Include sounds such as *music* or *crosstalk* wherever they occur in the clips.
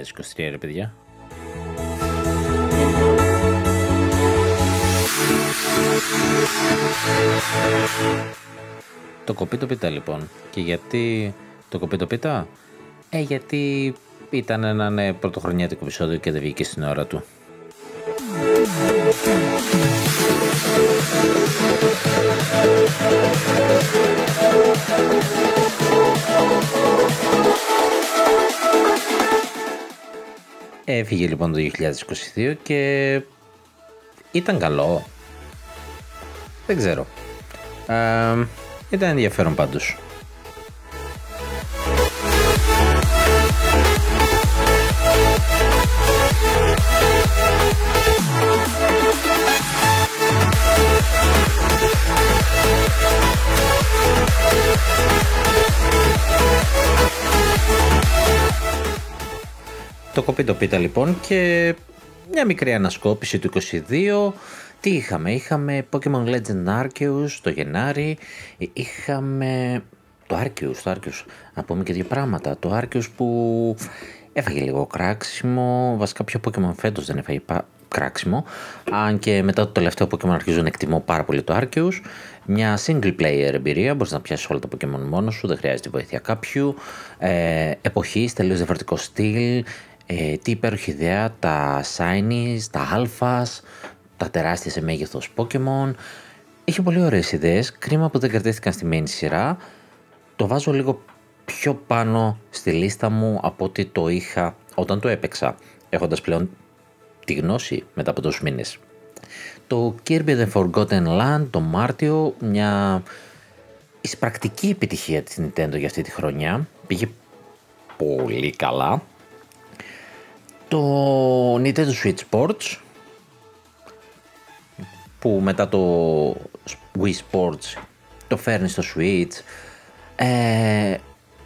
μπήκε 2023 ρε παιδιά. Το κοπεί το πίτα λοιπόν. Και γιατί το κοπεί το πίτα; Ε, γιατί ήταν ένα ναι, πρωτοχρονιάτικο επεισόδιο και δεν βγήκε στην ώρα του. Έφυγε λοιπόν το 2022 και ήταν καλό. Δεν ξέρω. Ε, ήταν ενδιαφέρον πάντως. Το κοπεί το πίτα λοιπόν και μια μικρή ανασκόπηση του 22. Τι είχαμε, είχαμε Pokemon Legend Arceus το Γενάρη, είχαμε το Arceus, το Arceus, να πούμε και δύο πράγματα. Το Arceus που έφαγε λίγο κράξιμο, βασικά πιο Pokemon φέτος δεν έφαγε κράξιμο, αν και μετά το τελευταίο Pokemon αρχίζω να εκτιμώ πάρα πολύ το Arceus. Μια single player εμπειρία, μπορείς να πιάσεις όλα τα Pokemon μόνος σου, δεν χρειάζεται βοήθεια κάποιου. Ε, εποχής, τελείως διαφορετικό στυλ, ε, τι υπέροχη ιδέα, τα shinies, τα alphas, τα τεράστια σε μέγεθος Pokemon. Είχε πολύ ωραίες ιδέες, κρίμα που δεν κρατήθηκαν στη main σειρά. Το βάζω λίγο πιο πάνω στη λίστα μου από ότι το είχα όταν το έπαιξα, έχοντας πλέον τη γνώση μετά από τόσους μήνες. Το Kirby The Forgotten Land το Μάρτιο, μια εισπρακτική επιτυχία της Nintendo για αυτή τη χρονιά. Πήγε πολύ καλά. Το Nintendo Switch Sports που μετά το Wii Sports το φέρνει στο Switch ε,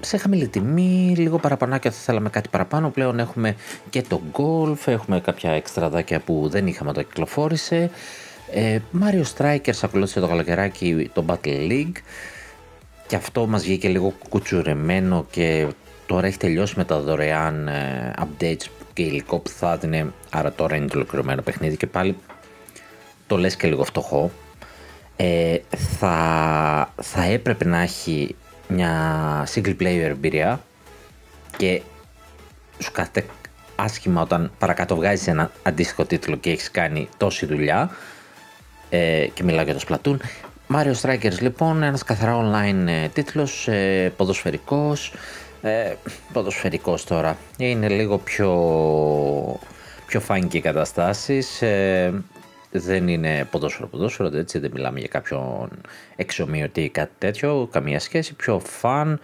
σε χαμηλή τιμή, λίγο παραπάνω και θα θέλαμε κάτι παραπάνω. Πλέον έχουμε και το Golf, έχουμε κάποια εξτραδάκια που δεν είχαμε το κυκλοφόρησε. Ε, Mario Strikers ακολούθησε το καλοκαιράκι το Battle League και αυτό μας βγήκε λίγο κουτσουρεμένο και τώρα έχει τελειώσει με τα δωρεάν ε, updates και υλικό που θα έδινε, άρα τώρα είναι το ολοκληρωμένο παιχνίδι και πάλι το λες και λίγο φτωχό. Ε, θα, θα έπρεπε να έχει μια single player εμπειρία και σου κάθεται άσχημα όταν παρακάτω βγάζεις ένα αντίστοιχο τίτλο και έχεις κάνει τόση δουλειά ε, και μιλάω για το Splatoon Mario Strikers λοιπόν, ένας καθαρά online ε, τίτλος, ε, ποδοσφαιρικός ε, ποδοσφαιρικός τώρα, είναι λίγο πιο, πιο φάνηκε οι καταστάσεις. Ε, δεν είναι ποδόσφαιρο ποδόσφαιρο, έτσι. Δεν μιλάμε για κάποιον εξομοιωτή ή κάτι τέτοιο, καμία σχέση, πιο φαν,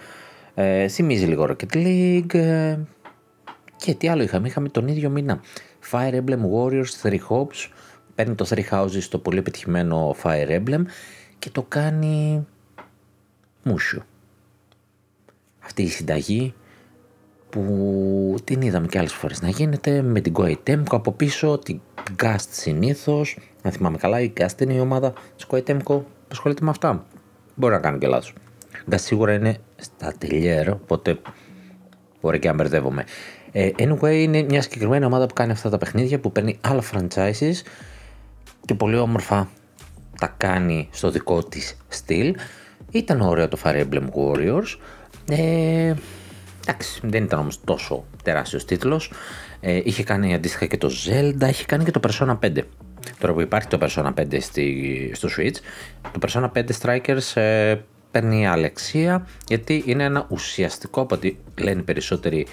ε, θυμίζει λίγο Rocket League. Ε, και τι άλλο είχαμε, είχαμε τον ίδιο μήνα. Fire Emblem Warriors Three Hopes, παίρνει το Three Houses το πολύ επιτυχημένο Fire Emblem. Και το κάνει μουσιο. Αυτή η συνταγή που την είδαμε και άλλες φορές να γίνεται με την Koei Temco από πίσω, την Gast συνήθως, αν θυμάμαι καλά η Gast είναι η ομάδα της Koei Temco που ασχολείται με αυτά. Μπορεί να κάνω και λάθος. Gast σίγουρα είναι στα τελειέρ, οπότε μπορεί και να μπερδεύομαι. Ε, anyway είναι μια συγκεκριμένη ομάδα που κάνει αυτά τα παιχνίδια που παίρνει άλλα franchises και πολύ όμορφα τα κάνει στο δικό της στυλ. Ήταν ωραίο το Fire Emblem Warriors. Ε, Εντάξει, δεν ήταν όμως τόσο τεράστιος τίτλος. Ε, είχε κάνει αντίστοιχα και το Zelda, είχε κάνει και το Persona 5. Τώρα που υπάρχει το Persona 5 στη, στο Switch, το Persona 5 Strikers ε, παίρνει αλεξία γιατί είναι ένα ουσιαστικό από ό,τι λένε περισσότεροι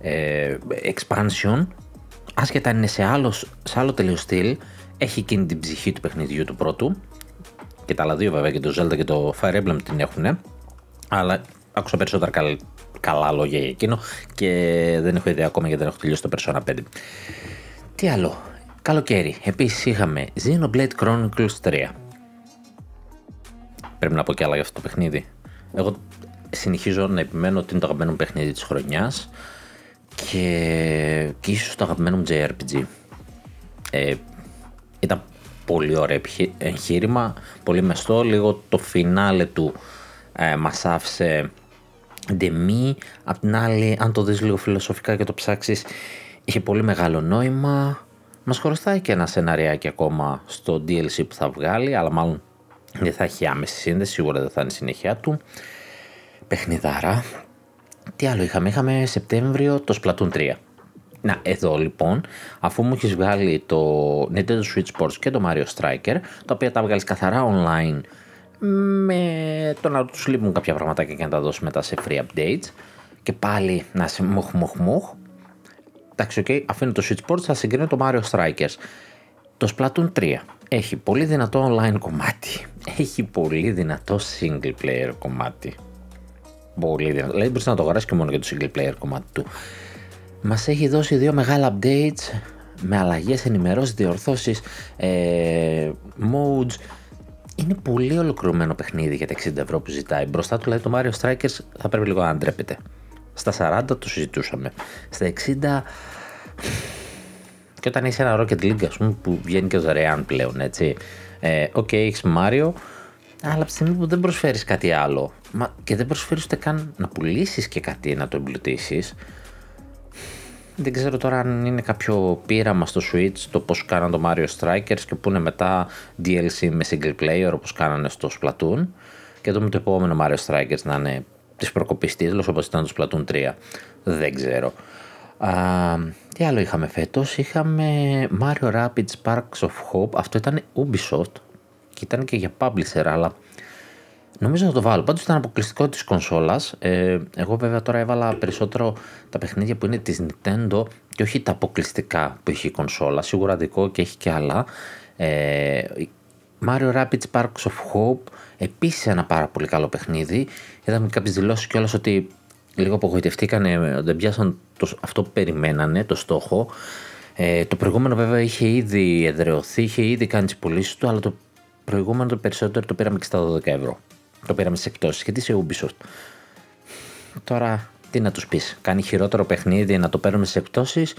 ε, expansion άσχετα είναι σε άλλο, σε άλλο τελείως στυλ έχει εκείνη την ψυχή του παιχνιδιού του πρώτου και τα άλλα δύο βέβαια και το Zelda και το Fire Emblem την έχουν αλλά άκουσα περισσότερα καλά λόγια για εκείνο και δεν έχω ιδέα ακόμα γιατί δεν έχω τελειώσει το Persona 5. Τι άλλο; Καλοκαίρι. Επίσης είχαμε Xenoblade Chronicles 3. Πρέπει να πω και άλλα για αυτό το παιχνίδι. Εγώ συνεχίζω να επιμένω ότι είναι το αγαπημένο παιχνίδι της χρονιάς και, και ίσως το αγαπημένο μου JRPG. Ε, ήταν πολύ ωραίο εγχείρημα, πολύ μεστό, λίγο το φινάλε του ε, μας άφησε Demi, απ' την άλλη, αν το δεις λίγο φιλοσοφικά και το ψάξεις, είχε πολύ μεγάλο νόημα. Μας χρωστάει και ένα σενάριάκι ακόμα στο DLC που θα βγάλει, αλλά μάλλον δεν θα έχει άμεση σύνδεση, σίγουρα δεν θα είναι συνέχεια του. Παιχνιδάρα. Τι άλλο είχαμε, είχαμε Σεπτέμβριο το Splatoon 3. Να, εδώ λοιπόν, αφού μου έχεις βγάλει το Nintendo Switch Sports και το Mario Striker, τα οποία τα βγάλεις καθαρά online με το να τους λείπουν κάποια πραγματάκια και να τα δώσει μετά σε free updates. Και πάλι να σε μοχ μοχ μοχ εντάξει ok αφήνω το Switch Sports θα συγκρίνω το Mario Strikers. Το Splatoon 3 έχει πολύ δυνατό online κομμάτι. Έχει πολύ δυνατό single player κομμάτι. Πολύ δυνατό δηλαδή μπορείς να το αγοράσεις και μόνο για το single player κομμάτι του. Μας έχει δώσει δύο μεγάλα updates με αλλαγές, ενημερώσεις, διορθώσεις, ε, modes, είναι πολύ ολοκληρωμένο παιχνίδι για τα 60 ευρώ που ζητάει. Μπροστά του δηλαδή το Mario Strikers θα πρέπει λίγο να ντρέπεται. Στα 40 το συζητούσαμε. Στα 60. Και όταν είσαι ένα Rocket League, ας πούμε, που βγαίνει και δωρεάν πλέον, έτσι. Ε, οκ, ε, okay, έχεις Mario, αλλά από τη στιγμή που δεν προσφέρεις κάτι άλλο μα, και δεν προσφέρεις ούτε καν να πουλήσεις και κάτι να το εμπλουτίσεις, δεν ξέρω τώρα αν είναι κάποιο πείραμα στο Switch το πώς κάναν το Mario Strikers και που είναι μετά DLC με single player όπως κάνανε στο Splatoon και με το επόμενο Mario Strikers να είναι της προκοπής τίτλος όπως ήταν το Splatoon 3. Δεν ξέρω. Α, τι άλλο είχαμε φέτος; Είχαμε Mario Rapids Sparks of Hope. Αυτό ήταν Ubisoft και ήταν και για publisher αλλά Νομίζω θα το βάλω. Πάντως ήταν αποκλειστικό της κονσόλας. Ε, εγώ βέβαια τώρα έβαλα περισσότερο τα παιχνίδια που είναι της Nintendo και όχι τα αποκλειστικά που έχει η κονσόλα. Σίγουρα δικό και έχει και άλλα. Ε, Mario Rapids Sparks of Hope. Επίσης ένα πάρα πολύ καλό παιχνίδι. Είδαμε κάποιες δηλώσεις κιόλας ότι λίγο απογοητευτήκανε, δεν πιάσαν το, αυτό που περιμένανε, το στόχο. Ε, το προηγούμενο βέβαια είχε ήδη εδρεωθεί, είχε ήδη κάνει τις πωλήσεις του, αλλά το προηγούμενο το περισσότερο το πήραμε και στα 12 ευρώ. Το πήραμε σε εκτόσεις γιατί σε Ubisoft. Τώρα τι να τους πεις, κάνει χειρότερο παιχνίδι να το παίρνουμε σε εκτόσεις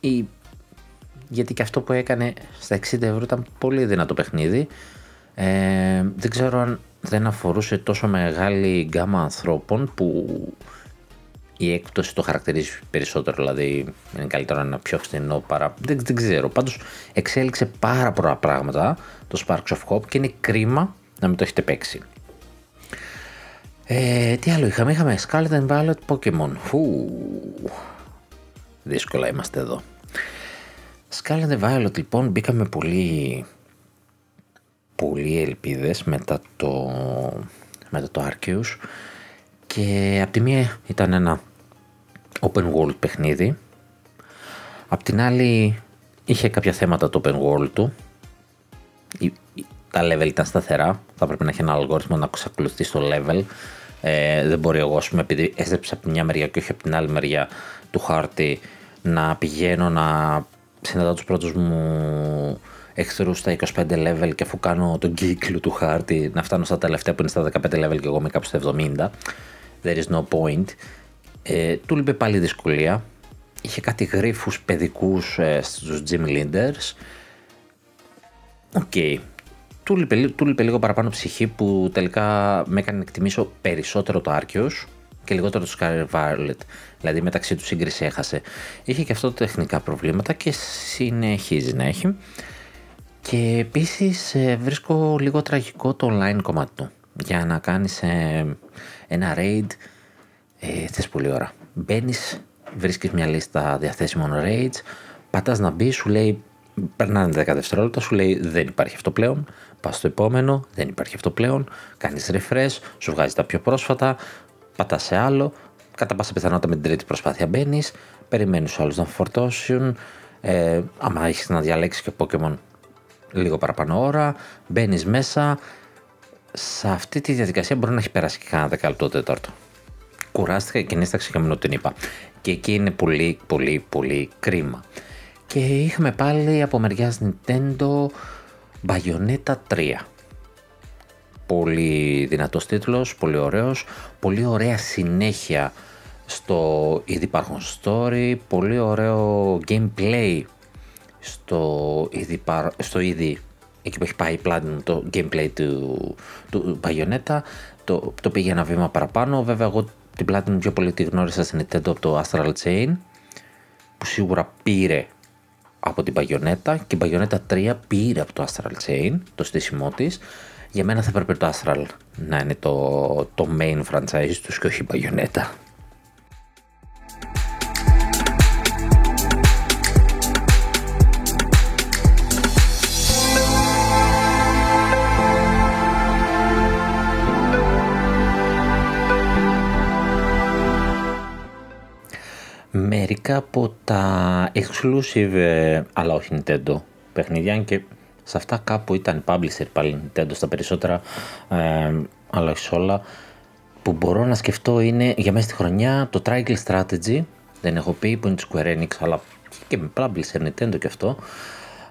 ή γιατί και αυτό που έκανε στα 60 ευρώ ήταν πολύ δυνατό παιχνίδι. Ε, δεν ξέρω αν δεν αφορούσε τόσο μεγάλη γκάμα ανθρώπων που η έκπτωση το χαρακτηρίζει περισσότερο, δηλαδή είναι καλύτερο να είναι πιο φθηνό παρά. Δεν, δεν ξέρω. Πάντως εξέλιξε πάρα πολλά πράγματα το Sparks of Hope και είναι κρίμα να μην το έχετε παίξει. Ε, τι άλλο είχαμε, είχαμε Scarlet and Violet Pokemon. Φου, δύσκολα είμαστε εδώ. Scarlet and Violet λοιπόν μπήκαμε πολύ πολύ ελπίδες μετά το, μετά το Arceus και από τη μία ήταν ένα open world παιχνίδι απ' την άλλη είχε κάποια θέματα το open world του τα level ήταν σταθερά. Θα πρέπει να έχει ένα αλγόριθμο να ακολουθεί το level. Ε, δεν μπορεί εγώ, πούμε, επειδή έστρεψα από τη μια μεριά και όχι από την άλλη μεριά του χάρτη, να πηγαίνω να συναντάω τους πρώτους μου εχθρούς στα 25 level και αφού κάνω τον κύκλο του χάρτη να φτάνω στα τελευταία που είναι στα 15 level και εγώ είμαι κάπου στα 70. There is no point. Ε, του λείπει πάλι δυσκολία. Είχε κάτι γρίφους παιδικούς ε, στους gym leaders. Ok, okay του λείπε, λίγο παραπάνω ψυχή που τελικά με έκανε να εκτιμήσω περισσότερο το Arceus και λιγότερο το Scarlet Violet. Δηλαδή μεταξύ τους σύγκριση έχασε. Είχε και αυτό τεχνικά προβλήματα και συνεχίζει να έχει. Και επίσης ε, βρίσκω λίγο τραγικό το online κομμάτι του. Για να κάνεις ε, ένα raid ε, θες πολύ ώρα. Μπαίνεις, βρίσκεις μια λίστα διαθέσιμων raids, πατάς να μπεις, σου λέει περνάνε 10 δευτερόλεπτα, σου λέει δεν υπάρχει αυτό πλέον. Πας στο επόμενο, δεν υπάρχει αυτό πλέον. Κάνεις refresh, σου βγάζει τα πιο πρόσφατα, πατάς σε άλλο. Κατά πάσα πιθανότητα με την τρίτη προσπάθεια μπαίνεις, περιμένεις του άλλου να φορτώσουν. Ε, άμα έχεις να διαλέξεις και Pokémon λίγο παραπάνω ώρα, μπαίνεις μέσα. Σε αυτή τη διαδικασία μπορεί να έχει περάσει και κανένα δεκάλεπτο τέταρτο. Κουράστηκα και νύσταξε και μου την είπα. Και εκεί είναι πολύ, πολύ, πολύ κρίμα. Και είχαμε πάλι από μεριάς Nintendo Bayonetta 3. Πολύ δυνατός τίτλος, πολύ ωραίος, πολύ ωραία συνέχεια στο ήδη υπάρχον story, πολύ ωραίο gameplay στο ήδη, στο ήδη εκεί που έχει πάει πλάνη το gameplay του, του Bayonetta, το, το πήγε ένα βήμα παραπάνω. Βέβαια, εγώ την πλάτη μου πιο πολύ τη γνώρισα στην Nintendo από το Astral Chain, που σίγουρα πήρε από την Bayonetta και η Bayonetta 3 πήρε από το Astral Chain, το στήσιμό της. Για μένα θα έπρεπε το Astral να είναι το, το main franchise τους και όχι η Bayonetta. Μερικά από τα exclusive, ε, αλλά όχι Nintendo παιχνίδια και σε αυτά κάπου ήταν publisher πάλι Nintendo στα περισσότερα, ε, αλλά όχι σε όλα, που μπορώ να σκεφτώ είναι για μέσα στη χρονιά το Triangle Strategy, δεν έχω πει, που είναι τη Square Enix, αλλά και με publisher Nintendo και αυτό,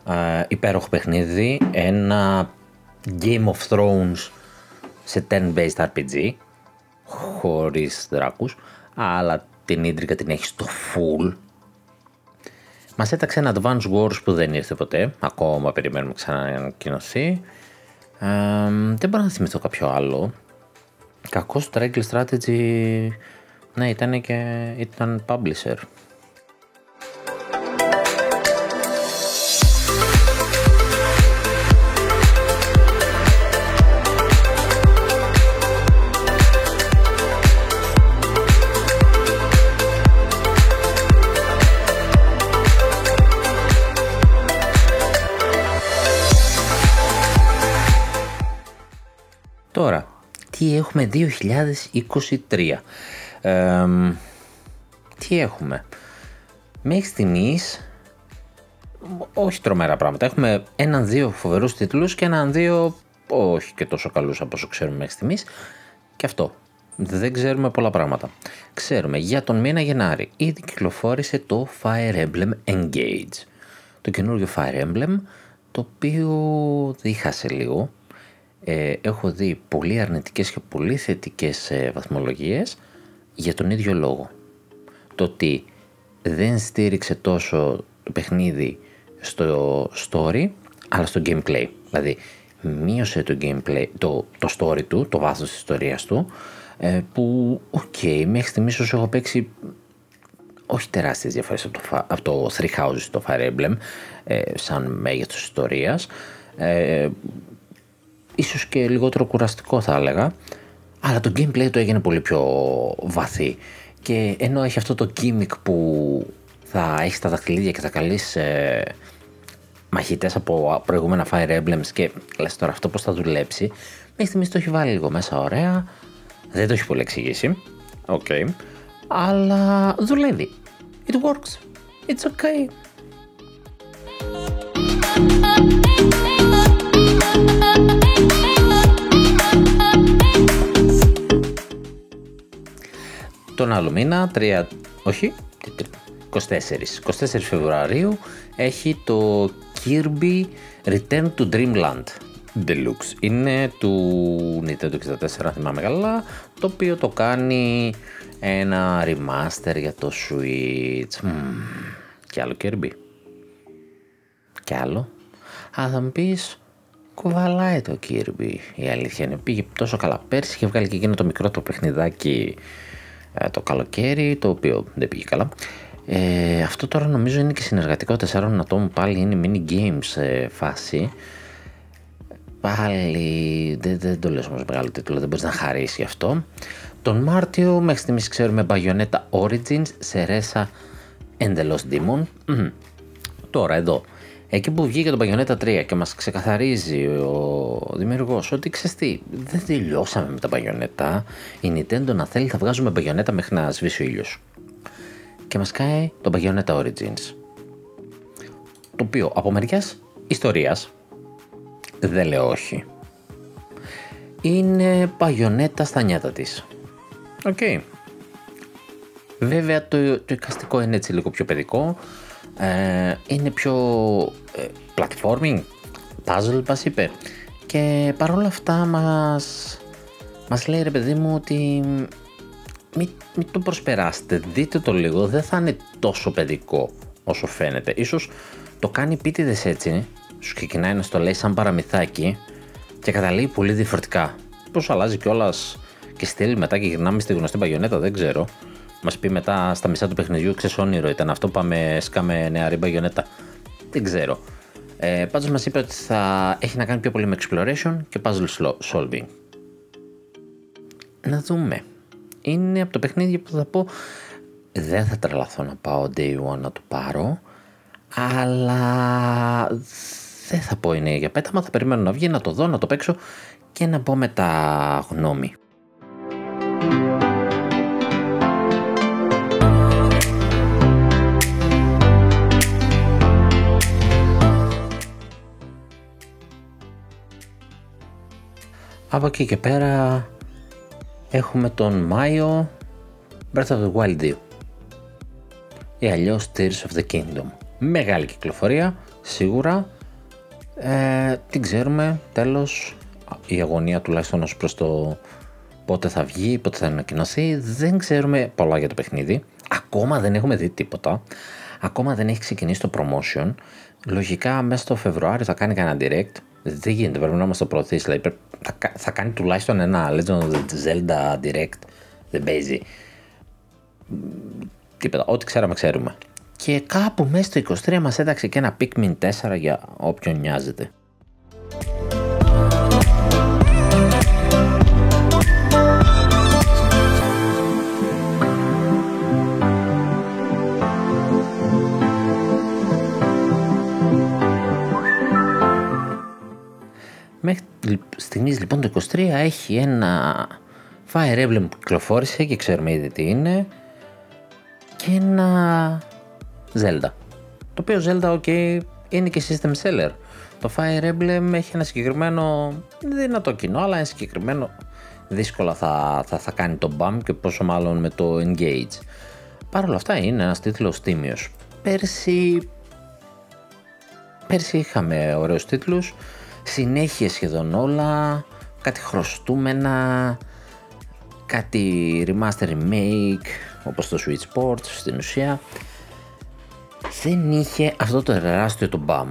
ε, υπέροχο παιχνίδι, ένα Game of Thrones σε 10-based RPG, χωρίς δράκους, αλλά την ίντρικα την έχεις στο full. Μας έταξε ένα Advance Wars που δεν ήρθε ποτέ. Ακόμα περιμένουμε ξανά να ανακοινωθεί. Ε, δεν μπορώ να θυμηθώ κάποιο άλλο. Κακός το Triangle Strategy. Ναι, ήταν και ήταν publisher. Τώρα, τι έχουμε 2023. τι έχουμε; Μέχρι στιγμής όχι τρομερά πράγματα. Έχουμε έναν-δύο φοβερούς τίτλους και έναν-δύο όχι και τόσο καλούς από όσο ξέρουμε μέχρι στιγμής. Και αυτό. Δεν ξέρουμε πολλά πράγματα. Ξέρουμε για τον μήνα Γενάρη ήδη κυκλοφόρησε το Fire Emblem Engage. Το καινούργιο Fire Emblem το οποίο δίχασε λίγο ε, έχω δει πολύ αρνητικές και πολύ θετικές ε, βαθμολογίες για τον ίδιο λόγο. Το ότι δεν στήριξε τόσο το παιχνίδι στο story, αλλά στο gameplay. Δηλαδή, μείωσε το gameplay, το, το story του, το βάθος της ιστορίας του, ε, που, ok, okay, μέχρι στιγμής όσο έχω παίξει όχι τεράστιες διαφορές από το, από το Three Houses, το Fire Emblem, ε, σαν μέγεθος ιστορίας, ε, ίσως και λιγότερο κουραστικό θα έλεγα, αλλά το gameplay το έγινε πολύ πιο βαθύ. Και ενώ έχει αυτό το gimmick που θα έχεις τα δαχτυλίδια και θα καλείς ε, μαχητές από προηγούμενα Fire Emblems και λες τώρα αυτό πώς θα δουλέψει, μέχρι στιγμής το έχει βάλει λίγο μέσα ωραία, δεν το έχει πολύ εξηγήσει, okay. αλλά δουλεύει. It works. It's okay. Τον άλλο μήνα, 3, όχι, 24, 24 Φεβρουαρίου έχει το Kirby Return to Dreamland Deluxe. Είναι του Nintendo 64, θυμάμαι καλά, το οποίο το κάνει ένα remaster για το Switch. Mm. Και άλλο Kirby. Και άλλο. Α, θα μου πεις, κουβαλάει το Kirby. Η αλήθεια είναι, πήγε τόσο καλά πέρσι, είχε βγάλει και εκείνο το μικρό το παιχνιδάκι ε, το καλοκαίρι, το οποίο δεν πήγε καλά. Ε, αυτό τώρα νομίζω είναι και συνεργατικό τεσσάρων ατόμων, πάλι είναι mini games ε, φάση. Πάλι δεν, δεν το λες όμως μεγάλο τίτλο, δεν μπορείς να χαρίσει γι' αυτό. Τον Μάρτιο μέχρι στιγμής ξέρουμε Bayonetta Origins, Ceresa εντελώς Demon. Τώρα εδώ Εκεί που βγήκε το Bayonetta 3 και μας ξεκαθαρίζει ο δημιουργός ότι ξέρεις τι, δεν τελειώσαμε με τα Bayonetta, η Nintendo να θέλει θα βγάζουμε Bayonetta μέχρι να σβήσει ο ήλιος. Και μας κάει το Bayonetta Origins. Το οποίο από μεριάς ιστορίας, δεν λέω όχι, είναι Bayonetta στα νιάτα της. Ok. Okay. Βέβαια το, το εικαστικό είναι έτσι λίγο πιο παιδικό, ε, είναι πιο ε, platforming, puzzle μας είπε. Και παρόλα αυτά μας, μας λέει ρε παιδί μου ότι μην, μην το προσπεράσετε, δείτε το λίγο, δεν θα είναι τόσο παιδικό όσο φαίνεται. Ίσως το κάνει πίτιδες έτσι, σου ξεκινάει να στο λέει σαν παραμυθάκι και καταλήγει πολύ διαφορετικά. Πώς αλλάζει κιόλας και στέλνει μετά και γυρνάμε στη γνωστή παγιονέτα, δεν ξέρω. Μας πει μετά στα μισά του παιχνιδιού, ξέρεις όνειρο ήταν αυτό, πάμε σκάμε νεαρή παγιονέτα. Δεν ξέρω. Ε, Πάντως μας είπε ότι θα έχει να κάνει πιο πολύ με exploration και puzzle solving. Να δούμε. Είναι από το παιχνίδι που θα πω δεν θα τρελαθώ να πάω day one να το πάρω αλλά δεν θα πω είναι για πέταμα, θα περιμένω να βγει, να το δω, να το παίξω και να πω μετά γνώμη. Από εκεί και πέρα έχουμε τον Μάιο Breath of the Wild 2 ή αλλιώς Tears of the Kingdom. Μεγάλη κυκλοφορία, σίγουρα. Ε, την ξέρουμε, τέλος, η αγωνία τουλάχιστον ως προς το πότε θα βγει, πότε θα ανακοινωθεί. Δεν ξέρουμε πολλά για το παιχνίδι. Ακόμα δεν έχουμε δει τίποτα. Ακόμα δεν έχει ξεκινήσει το promotion. Λογικά μέσα στο Φεβρουάριο θα κάνει κανένα direct. Δεν γίνεται, πρέπει να μας το προωθήσει. Δηλαδή, θα, θα κάνει τουλάχιστον ένα Legend of Zelda direct. Δεν παίζει. Τίποτα, ό,τι ξέραμε ξέρουμε. Και κάπου μέσα στο 23 μας έταξε και ένα Pikmin 4 για όποιον νοιάζεται. Στιγμής λοιπόν το 23 έχει ένα Fire Emblem που κυκλοφόρησε και ξέρουμε ήδη τι είναι και ένα Zelda. Το οποίο Zelda, ok, είναι και system seller. Το Fire Emblem έχει ένα συγκεκριμένο δυνατό κοινό, αλλά ένα συγκεκριμένο δύσκολα θα, θα, θα κάνει το BAM και πόσο μάλλον με το Engage. Παρ' όλα αυτά είναι ένας τίτλος τίμιος. Πέρσι, πέρσι είχαμε ωραίους τίτλους, συνέχεια σχεδόν όλα, κάτι χρωστούμενα, κάτι remaster remake, όπως το Switch Sports στην ουσία δεν είχε αυτό το τεράστιο το BAM.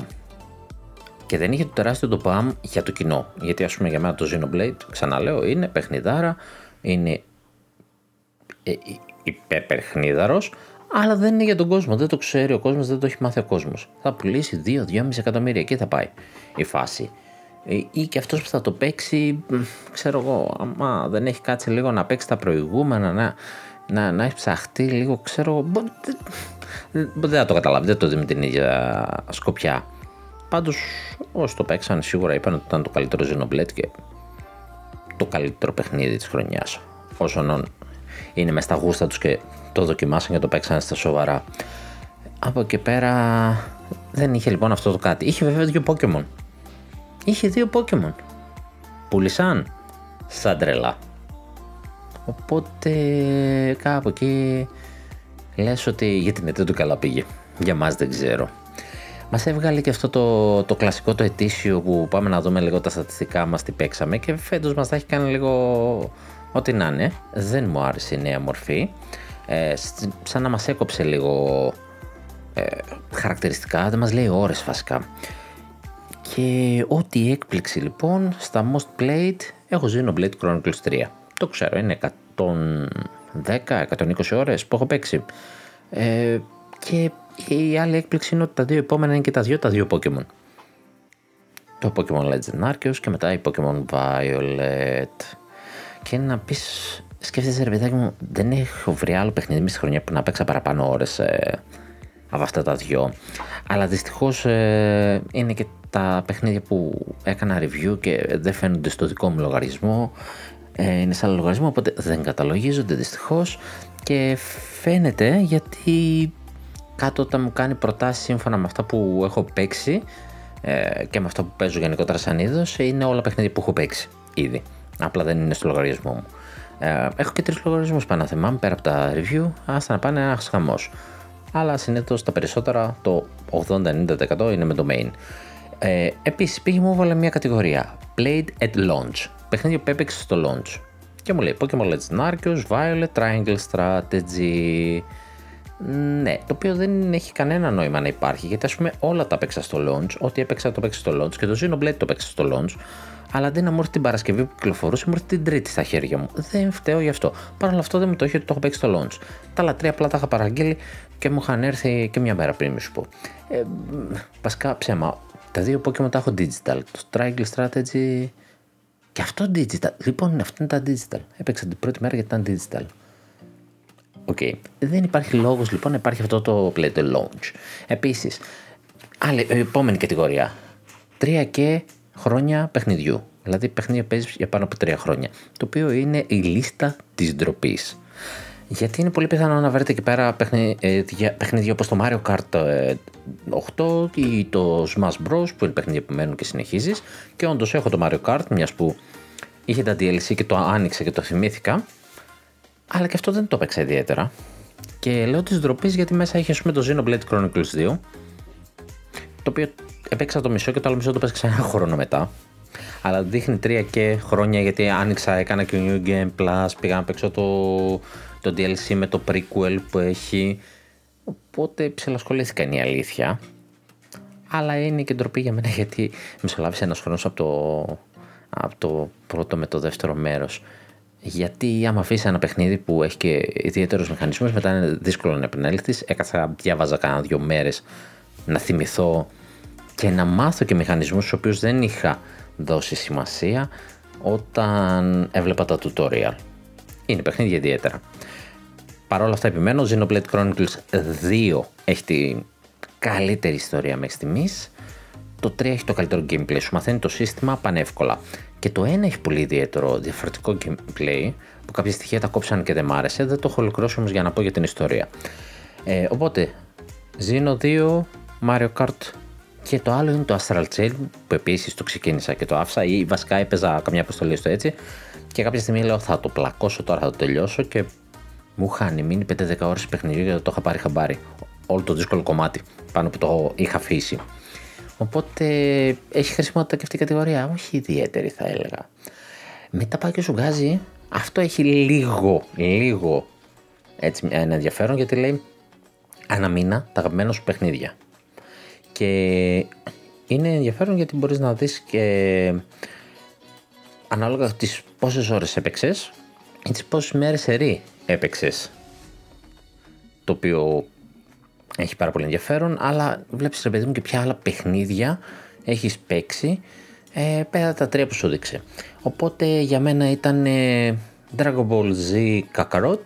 Και δεν είχε το τεράστιο το BAM για το κοινό. Γιατί ας πούμε για μένα το Xenoblade, ξαναλέω, είναι παιχνιδάρα, είναι ε, υπερπαιχνίδαρος, αλλά δεν είναι για τον κόσμο. Δεν το ξέρει ο κόσμος, δεν το έχει μάθει ο κόσμος. Θα πουλήσει 2-2,5 εκατομμύρια, εκεί θα πάει η φάση. Ε, ή και αυτός που θα το παίξει, ξέρω εγώ, άμα δεν έχει κάτσει λίγο να παίξει τα προηγούμενα, να, να, να έχει ψαχτεί λίγο, ξέρω δεν θα το καταλάβει, δεν το δει με την ίδια σκοπιά. Πάντως, όσοι το παίξαν, σίγουρα είπαν ότι ήταν το καλύτερο Xenoblade και το καλύτερο παιχνίδι της χρονιάς. Όσον είναι μες στα γούστα τους και το δοκιμάσαν και το παίξαν στα σοβαρά. Από εκεί πέρα δεν είχε λοιπόν αυτό το κάτι. Είχε βέβαια δύο Pokémon. Είχε δύο Pokémon. Πούλησαν σαν τρελά. Οπότε κάπου εκεί λες ότι για την εταιρεία του καλά πήγε. Για μας δεν ξέρω. Μας έβγαλε και αυτό το, το κλασικό το ετήσιο που πάμε να δούμε λίγο τα στατιστικά μας τι παίξαμε και φέτος μας θα έχει κάνει λίγο ό,τι να είναι. Δεν μου άρεσε η νέα μορφή. Ε, σαν να μας έκοψε λίγο ε, χαρακτηριστικά, δεν μας λέει ώρες βασικά. Και ό,τι έκπληξη λοιπόν στα Most Played έχω Xenoblade Chronicles 3. Το ξέρω, είναι 110-120 ώρες που έχω παίξει. Ε, και η άλλη έκπληξη είναι ότι τα δύο επόμενα είναι και τα δύο τα δύο Pokemon. Το Pokemon Legend Arceus και μετά η Pokemon Violet. Και να πεις, σκέφτεσαι ρε παιδάκι μου, δεν έχω βρει άλλο παιχνίδι με στη χρονιά που να παίξα παραπάνω ώρες ε, από αυτά τα δυο. Αλλά δυστυχώς ε, είναι και τα παιχνίδια που έκανα review και δεν φαίνονται στο δικό μου λογαριασμό ε, είναι σε άλλο λογαριασμό, οπότε δεν καταλογίζονται δυστυχώς και φαίνεται γιατί κάτω όταν μου κάνει προτάσεις σύμφωνα με αυτά που έχω παίξει ε, και με αυτά που παίζω γενικότερα σαν είδος, είναι όλα παιχνίδια που έχω παίξει ήδη. Απλά δεν είναι στο λογαριασμό μου. Ε, έχω και τρεις λογαριασμούς πάνω να θυμάμαι πέρα από τα review, άστα να πάνε ένας χαμός. Αλλά συνήθως τα περισσότερα, το 80-90% είναι με το main. Ε, Επίσης πήγε μου έβαλε μια κατηγορία. Played at launch παιχνίδι που έπαιξε στο launch. Και μου λέει Pokemon Legends Arceus, Violet, Triangle Strategy. Ναι, το οποίο δεν έχει κανένα νόημα να υπάρχει, γιατί ας πούμε όλα τα έπαιξα στο launch, ό,τι έπαιξα το έπαιξα στο launch και το Xenoblade το έπαιξα στο launch, αλλά αντί να μου έρθει την Παρασκευή που κυκλοφορούσε, μου έρθει την Τρίτη στα χέρια μου. Δεν φταίω γι' αυτό. Παρ' όλα αυτό δεν μου το έχει ότι το έχω παίξει στο launch. Τα άλλα τρία απλά τα είχα παραγγείλει και μου είχαν έρθει και μια μέρα πριν, μη σου πω. Ε, βασικά ψέμα. Τα δύο Pokémon τα έχω digital. Το Triangle Strategy και αυτό digital. Λοιπόν, αυτό είναι τα digital. Έπαιξα την πρώτη μέρα γιατί ήταν digital. Ok. Okay. Δεν υπάρχει λόγος λοιπόν να υπάρχει αυτό το play at launch. Επίσης, άλλη, επόμενη κατηγορία. Τρία και χρόνια παιχνιδιού. Δηλαδή παιχνίδια παίζεις για πάνω από τρία χρόνια. Το οποίο είναι η λίστα της ντροπής. Γιατί είναι πολύ πιθανό να βρείτε εκεί πέρα παιχνίδια, παιχνίδια όπως το Mario Kart 8 ε, ή το Smash Bros που είναι παιχνίδια που μένουν και συνεχίζεις. Και όντως έχω το Mario Kart μιας που είχε τα DLC και το άνοιξα και το θυμήθηκα. Αλλά και αυτό δεν το έπαιξα ιδιαίτερα. Και λέω της ντροπής γιατί μέσα είχε πούμε το Xenoblade Chronicles 2 το οποίο έπαιξα το μισό και το άλλο μισό το παίξα ένα *laughs* χρόνο μετά. Αλλά δείχνει τρία και χρόνια γιατί άνοιξα, έκανα και New Game Plus, πήγα να παίξω το, το DLC με το prequel που έχει. Οπότε ψελασχολήθηκα είναι η αλήθεια. Αλλά είναι και ντροπή για μένα γιατί μεσολάβησε ένας χρόνος από το, από το πρώτο με το δεύτερο μέρος. Γιατί άμα αφήσεις ένα παιχνίδι που έχει και ιδιαίτερους μηχανισμούς, μετά είναι δύσκολο να επανέλθεις. Έκαθα, διάβαζα κάνα δύο μέρες να θυμηθώ και να μάθω και μηχανισμούς στους οποίους δεν είχα δώσει σημασία όταν έβλεπα τα tutorial. Είναι παιχνίδια ιδιαίτερα. Παρ' όλα αυτά επιμένω, Xenoblade Chronicles 2 έχει την καλύτερη ιστορία μέχρι στιγμής. Το 3 έχει το καλύτερο gameplay, σου μαθαίνει το σύστημα πανεύκολα. Και το 1 έχει πολύ ιδιαίτερο διαφορετικό gameplay, που κάποια στοιχεία τα κόψαν και δεν μ' άρεσε. Δεν το έχω ολοκληρώσει όμως για να πω για την ιστορία. Ε, οπότε, Xeno 2, Mario Kart και το άλλο είναι το Astral Chain που επίσης το ξεκίνησα και το άφησα ή βασικά έπαιζα καμιά αποστολή στο έτσι. Και κάποια στιγμή λέω θα το πλακώσω τώρα, θα το τελειώσω και μου είχαν μείνει 5-10 ώρες παιχνιδιού γιατί το είχα πάρει χαμπάρι. Όλο το δύσκολο κομμάτι πάνω που το είχα αφήσει. Οπότε έχει χρησιμότητα και αυτή η κατηγορία; Όχι ιδιαίτερη θα έλεγα. Μετά πάει και σου βγάζει. Αυτό έχει λίγο, λίγο έτσι, ένα ενδιαφέρον γιατί λέει ένα μήνα τα αγαπημένα σου παιχνίδια. Και είναι ενδιαφέρον γιατί μπορείς να δεις και ανάλογα τις πόσες ώρες έπαιξες ή τις πόσες μέρες ερή έπαιξες. Το οποίο έχει πάρα πολύ ενδιαφέρον, αλλά βλέπεις ρε παιδί μου και ποια άλλα παιχνίδια έχεις παίξει ε, πέρα τα τρία που σου δείξε. Οπότε για μένα ήταν ε, Dragon Ball Z Kakarot,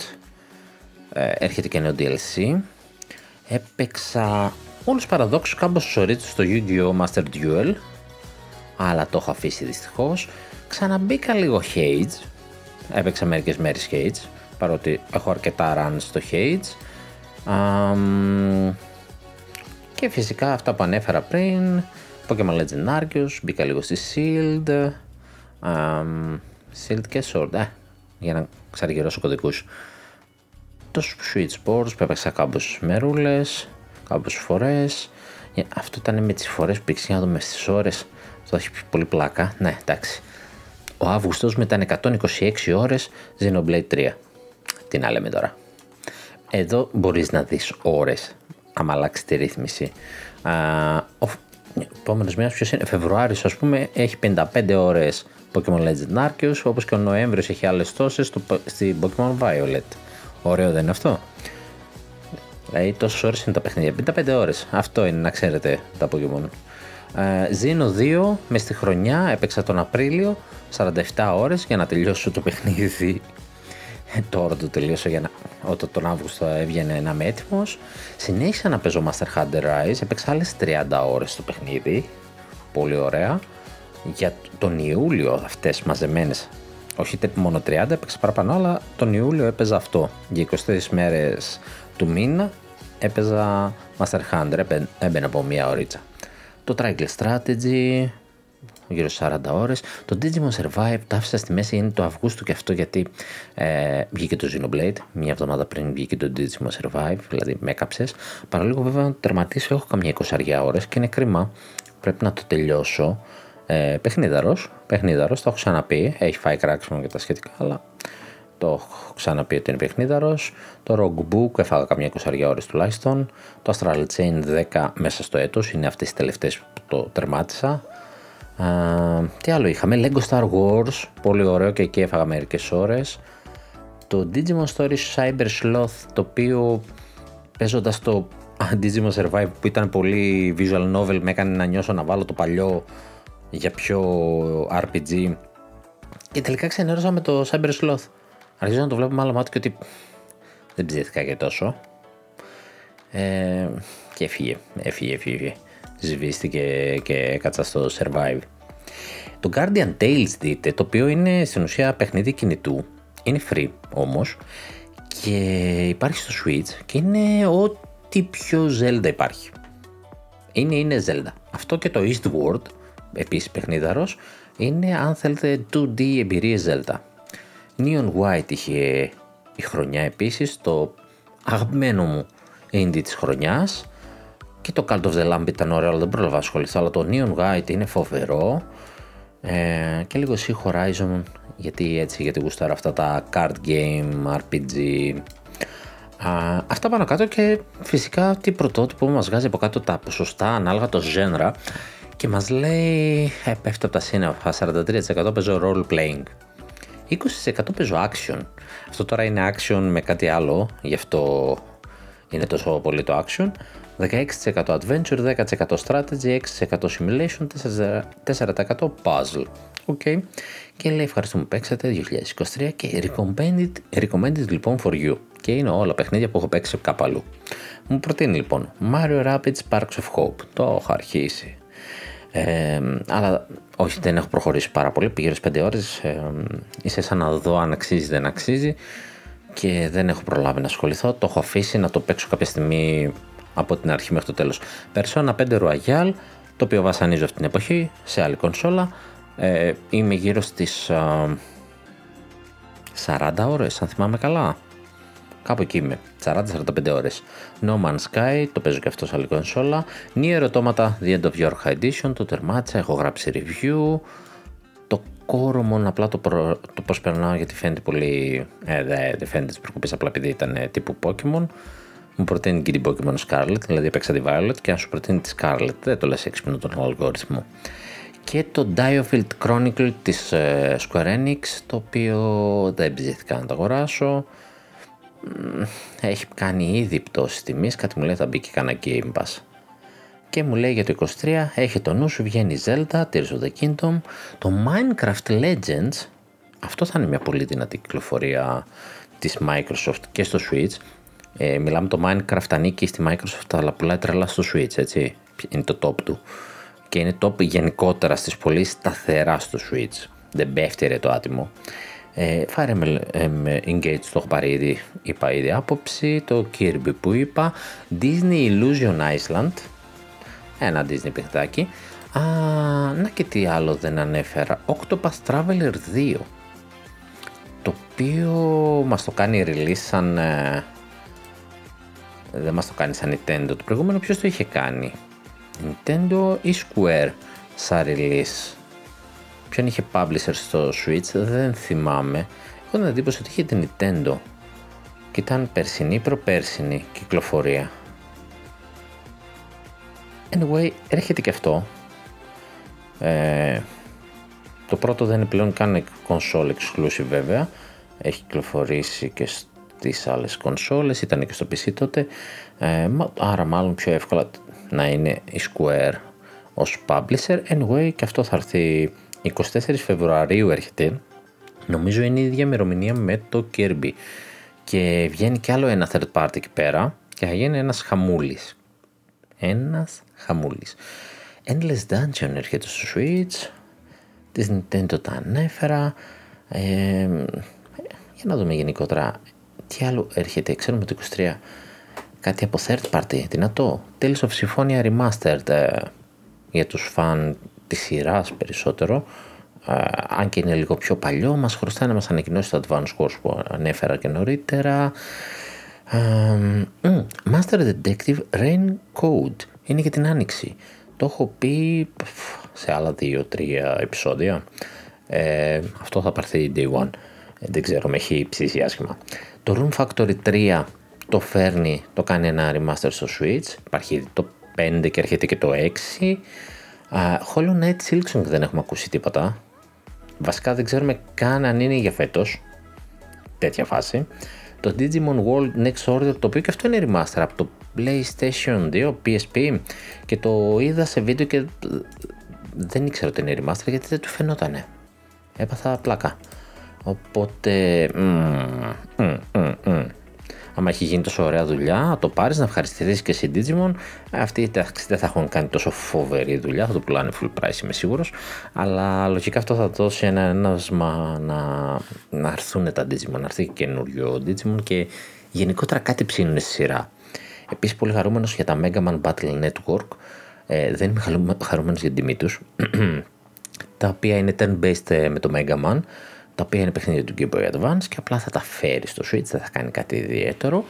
ε, έρχεται και νέο DLC. Έπαιξα όλους τους παραδόξους κάμπος σωρίτσους στο Yu-Gi-Oh! Master Duel, αλλά το έχω αφήσει δυστυχώς. Ξαναμπήκα λίγο Hades, έπαιξα μερικές μέρες Hades, παρότι έχω αρκετά runs στο Hades. και φυσικά αυτά που ανέφερα πριν, Pokemon Legend Arceus, μπήκα λίγο στη Shield, um, Shield και Sword, ε, για να ξαργυρώσω κωδικούς. Το Switch Sports που έπαιξα κάποιες μερούλες, κάποιες φορές. Ε, αυτό ήταν με τις φορές που πήγες να δούμε στις ώρες. Αυτό έχει πολύ πλάκα. Ναι, εντάξει. Ο Αύγουστος με τα 126 ώρες Xenoblade 3. Τι να λέμε τώρα. Εδώ μπορείς να δεις ώρες, άμα αλλάξει τη ρύθμιση. Α, ο επόμενος μήνας ποιος είναι, Φεβρουάριος ας πούμε έχει 55 ώρες Pokemon Legend Arceus, όπως και ο Νοέμβριος έχει άλλες τόσες στην Pokemon Violet. Ωραίο δεν είναι αυτό; Δηλαδή τόσες ώρες είναι τα παιχνίδια. 55 ώρες. Αυτό είναι να ξέρετε τα Pokemon. Ε, Ζήνω 2 μες στη χρονιά έπαιξα τον Απρίλιο 47 ώρες για να τελειώσω το παιχνίδι ε, τώρα το τελείωσα για να... όταν τον Αύγουστο έβγαινε να είμαι έτοιμο. Συνέχισα να παίζω Master Hunter Rise, έπαιξα άλλες 30 ώρες το παιχνίδι, πολύ ωραία. Για τον Ιούλιο αυτές μαζεμένες, όχι μόνο 30, έπαιξα παραπάνω, αλλά τον Ιούλιο έπαιζα αυτό. Για 23 μέρες του μήνα έπαιζα Master Hunter, έμπαινε από μία ωρίτσα. Το Triangle Strategy, γύρω 40 ώρες. Το Digimon Survive το άφησα στη μέση, είναι το Αυγούστου και αυτό γιατί ε, βγήκε το Xenoblade, μία εβδομάδα πριν βγήκε το Digimon Survive, δηλαδή με έκαψες. Παραλίγο βέβαια να το τερματίσω, έχω καμιά 20 ώρες και είναι κρίμα. Πρέπει να το τελειώσω. Ε, παιχνίδαρος, παιχνίδαρος, το έχω ξαναπεί, έχει φάει κράξιμο και τα σχετικά, αλλά το έχω ξαναπεί ότι είναι παιχνίδαρος. Το Rogue Book έφαγα καμιά εικοσαριά ώρες τουλάχιστον. Το Astral Chain 10 μέσα στο έτος, είναι αυτές τις τελευταίες που το τερμάτισα. Τι άλλο είχαμε, Lego Star Wars, πολύ ωραίο και εκεί έφαγα μερικές ώρες. Το Digimon Stories Cyber Sloth, το οποίο παίζοντας το *laughs* Digimon Survive που ήταν πολύ visual novel με έκανε να νιώσω να βάλω το παλιό για πιο RPG και τελικά ξενέρωσα με το Cyber Sloth. Αρχίζω να το βλέπω με άλλο μάτι και ότι δεν ψήθηκα και τόσο. Ε, και έφυγε, έφυγε, έφυγε. Σβήστηκε και έκατσα στο Survive. Το Guardian Tales δείτε, το οποίο είναι στην ουσία παιχνίδι κινητού. Είναι free όμως και υπάρχει στο Switch και είναι ό,τι πιο Zelda υπάρχει. Είναι, είναι Zelda. Αυτό και το Eastward, επίσης παιχνίδαρος, είναι αν θέλετε 2D εμπειρίες Zelda. Neon White είχε η χρονιά επίσης, το αγαπημένο μου indie της χρονιάς και το Cult of the Lamb ήταν ωραίο αλλά δεν πρόλαβα να ασχοληθώ. Αλλά το Neon White είναι φοβερό. Ε, και λίγο Sea Horizon γιατί έτσι γιατί γουστάρω αυτά τα card game, RPG. Α, αυτά πάνω κάτω και φυσικά τι πρωτότυπο που μας βγάζει από κάτω τα ποσοστά ανάλογα το genre. Και μας λέει ε, πέφτει από τα σύννεφα 43% παίζω role playing. 20% παίζω action. Αυτό τώρα είναι action με κάτι άλλο γι' αυτό είναι τόσο πολύ το action 16% adventure, 10% strategy, 6% simulation, 4% puzzle. Okay. Και λέει ευχαριστούμε που παίξατε 2023 και recommended, recommended λοιπόν for you. Και είναι όλα παιχνίδια που έχω παίξει κάπου αλλού. Μου προτείνει λοιπόν Mario Rapids Sparks of Hope. Το έχω αρχίσει. Ε, αλλά όχι δεν έχω προχωρήσει πάρα πολύ, πήγε 5 ώρες, ε, είσαι σαν να δω αν αξίζει δεν αξίζει και δεν έχω προλάβει να ασχοληθώ, το έχω αφήσει να το παίξω κάποια στιγμή από την αρχή μέχρι το τέλος. Persona 5 Royal, το οποίο βασανίζω αυτή την εποχή σε άλλη κονσόλα, ε, είμαι γύρω στις 40 ώρες αν θυμάμαι καλά. Κάπου εκεί είμαι. 40-45 ώρες. No Man's Sky, το παίζω και αυτό σε άλλη κονσόλα. Νία ερωτώματα The End of Your Edition, το τερμάτισα, έχω γράψει review. Το κόρο μόνο απλά το, προ... το προσπερνάω γιατί φαίνεται πολύ. Ε, δεν δε φαίνεται τη προκοπή απλά επειδή ήταν ε, τύπου Pokemon. Μου προτείνει και την Pokemon Scarlet, δηλαδή έπαιξα τη Violet και αν σου προτείνει τη Scarlet, δεν το λες έξυπνο τον αλγόριθμο. Και το Diofield Chronicle της ε, Square Enix, το οποίο δεν ψήθηκα να το αγοράσω έχει κάνει ήδη πτώση τιμής, κάτι μου λέει θα μπει και κανένα Game Pass. Και μου λέει για το 23, έχει το νου σου, βγαίνει Zelda, Tears of the Kingdom, το Minecraft Legends, αυτό θα είναι μια πολύ δυνατή κυκλοφορία της Microsoft και στο Switch. Ε, μιλάμε το Minecraft ανήκει στη Microsoft αλλά πουλάει τρελά στο Switch, έτσι. Είναι το top του. Και είναι top γενικότερα στις πολύ σταθερά στο Switch. Δεν πέφτει ρε το άτιμο. Ε, Fire Emblem Engage το έχω πάρει ήδη, είπα ήδη άποψη, το Kirby που είπα, Disney Illusion Island, ένα Disney παιχνιδάκι, Α, να και τι άλλο δεν ανέφερα, Octopath Traveler 2, το οποίο μας το κάνει release σαν, ε, δεν μας το κάνει σαν Nintendo, το προηγούμενο ποιος το είχε κάνει, Nintendo ή Square σαν release, ποιον είχε publisher στο Switch, δεν θυμάμαι. Έχω την εντύπωση ότι είχε την Nintendo και ήταν περσινή προπέρσινη κυκλοφορία. Anyway, έρχεται και αυτό. Ε, το πρώτο δεν είναι πλέον καν console exclusive βέβαια. Έχει κυκλοφορήσει και στις άλλες κονσόλες, ήταν και στο PC τότε. Ε, άρα μάλλον πιο εύκολα να είναι η Square ως publisher. Anyway, και αυτό θα έρθει 24 Φεβρουαρίου έρχεται, νομίζω είναι η ίδια ημερομηνία με το Kirby. Και βγαίνει κι άλλο ένα third party εκεί πέρα και θα γίνει ένας χαμούλης. Ένας χαμούλης. Endless Dungeon έρχεται στο Switch, της Nintendo τα ανέφερα. Ε, για να δούμε γενικότερα τι άλλο έρχεται. Ξέρουμε το 23 κάτι από third party, δυνατό. Tales of Symphonia Remastered ε, για τους φαν της σειράς περισσότερο, αν και είναι λίγο πιο παλιό, μας χρωστάει να μας ανακοινώσει το Advanced Course που ανέφερα και νωρίτερα. Master Detective Rain Code είναι για την άνοιξη. Το έχω πει σε άλλα δύο-τρία επεισόδια. Ε, αυτό θα πάρθει day one. δεν ξέρω, με έχει ψήσει άσχημα. Το Room Factory 3 το φέρνει, το κάνει ένα remaster στο Switch. Υπάρχει το 5 και έρχεται και το 6. Uh, Hollow Knight Silksong δεν έχουμε ακούσει τίποτα. Βασικά δεν ξέρουμε καν αν είναι για φέτος. Τέτοια φάση. Το Digimon World Next Order, το οποίο και αυτό είναι remaster από το PlayStation 2, PSP και το είδα σε βίντεο και δεν ήξερα ότι είναι remaster γιατί δεν του φαινότανε. Έπαθα πλάκα. Οπότε, mm, mm, mm, mm άμα έχει γίνει τόσο ωραία δουλειά, να το πάρεις, να ευχαριστηθείς και εσύ Digimon. Αυτοί δεν θα έχουν κάνει τόσο φοβερή δουλειά, θα το πουλάνε full price, είμαι σίγουρος. Αλλά λογικά αυτό θα δώσει ένα ένασμα να, να έρθουν τα Digimon, να έρθει καινούριο Digimon και γενικότερα κάτι ψήνουν στη σειρά. Επίσης, πολύ χαρούμενος για τα Mega Man Battle Network. Ε, δεν είμαι χαρούμενος για την τιμή τους. *clears throat* τα οποία είναι turn-based ε, με το Mega Man τα οποία είναι παιχνίδια του Game Boy Advance και απλά θα τα φέρεις στο Switch, δεν θα κάνει κάτι ιδιαίτερο.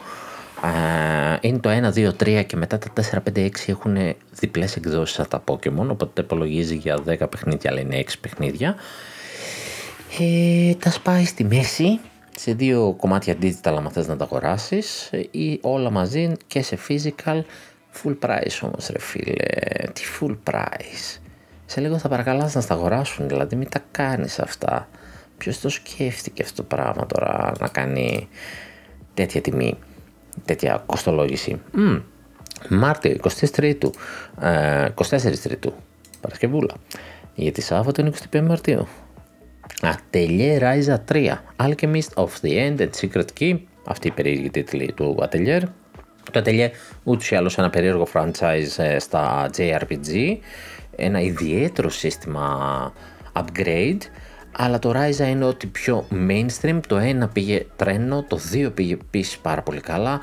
Είναι το 1, 2, 3 και μετά τα 4, 5, 6 έχουν διπλές εκδόσεις σαν τα Pokemon, οπότε υπολογίζει για 10 παιχνίδια, αλλά είναι 6 παιχνίδια. Ε, τα σπάει στη μέση, σε δύο κομμάτια digital άμα θες να τα αγοράσεις ή όλα μαζί και σε physical full price όμως ρε φίλε, τι full price. Σε λίγο θα παρακαλάς να στα αγοράσουν, δηλαδή μην τα κάνεις αυτά. Ποιος το σκέφτηκε αυτό το πράγμα τώρα να κάνει τέτοια τιμή, τέτοια κοστολόγηση; Mm. Μάρτιο, 23 του, 24 Τρίτου, Παρασκευούλα. Γιατί Σάββατο είναι 25 Μαρτίου. Ατελιέ Ράιζα 3, Alchemist of the End and Secret Key, αυτή η περίεργη τίτλη του Ατελιέρ. Το Ατελιέ ούτως ή άλλως ένα περίεργο franchise ε, στα JRPG, ένα ιδιαίτερο σύστημα upgrade, αλλά το Ryza είναι ότι πιο mainstream, το 1 πήγε τρένο, το 2 πήγε επίσης πάρα πολύ καλά.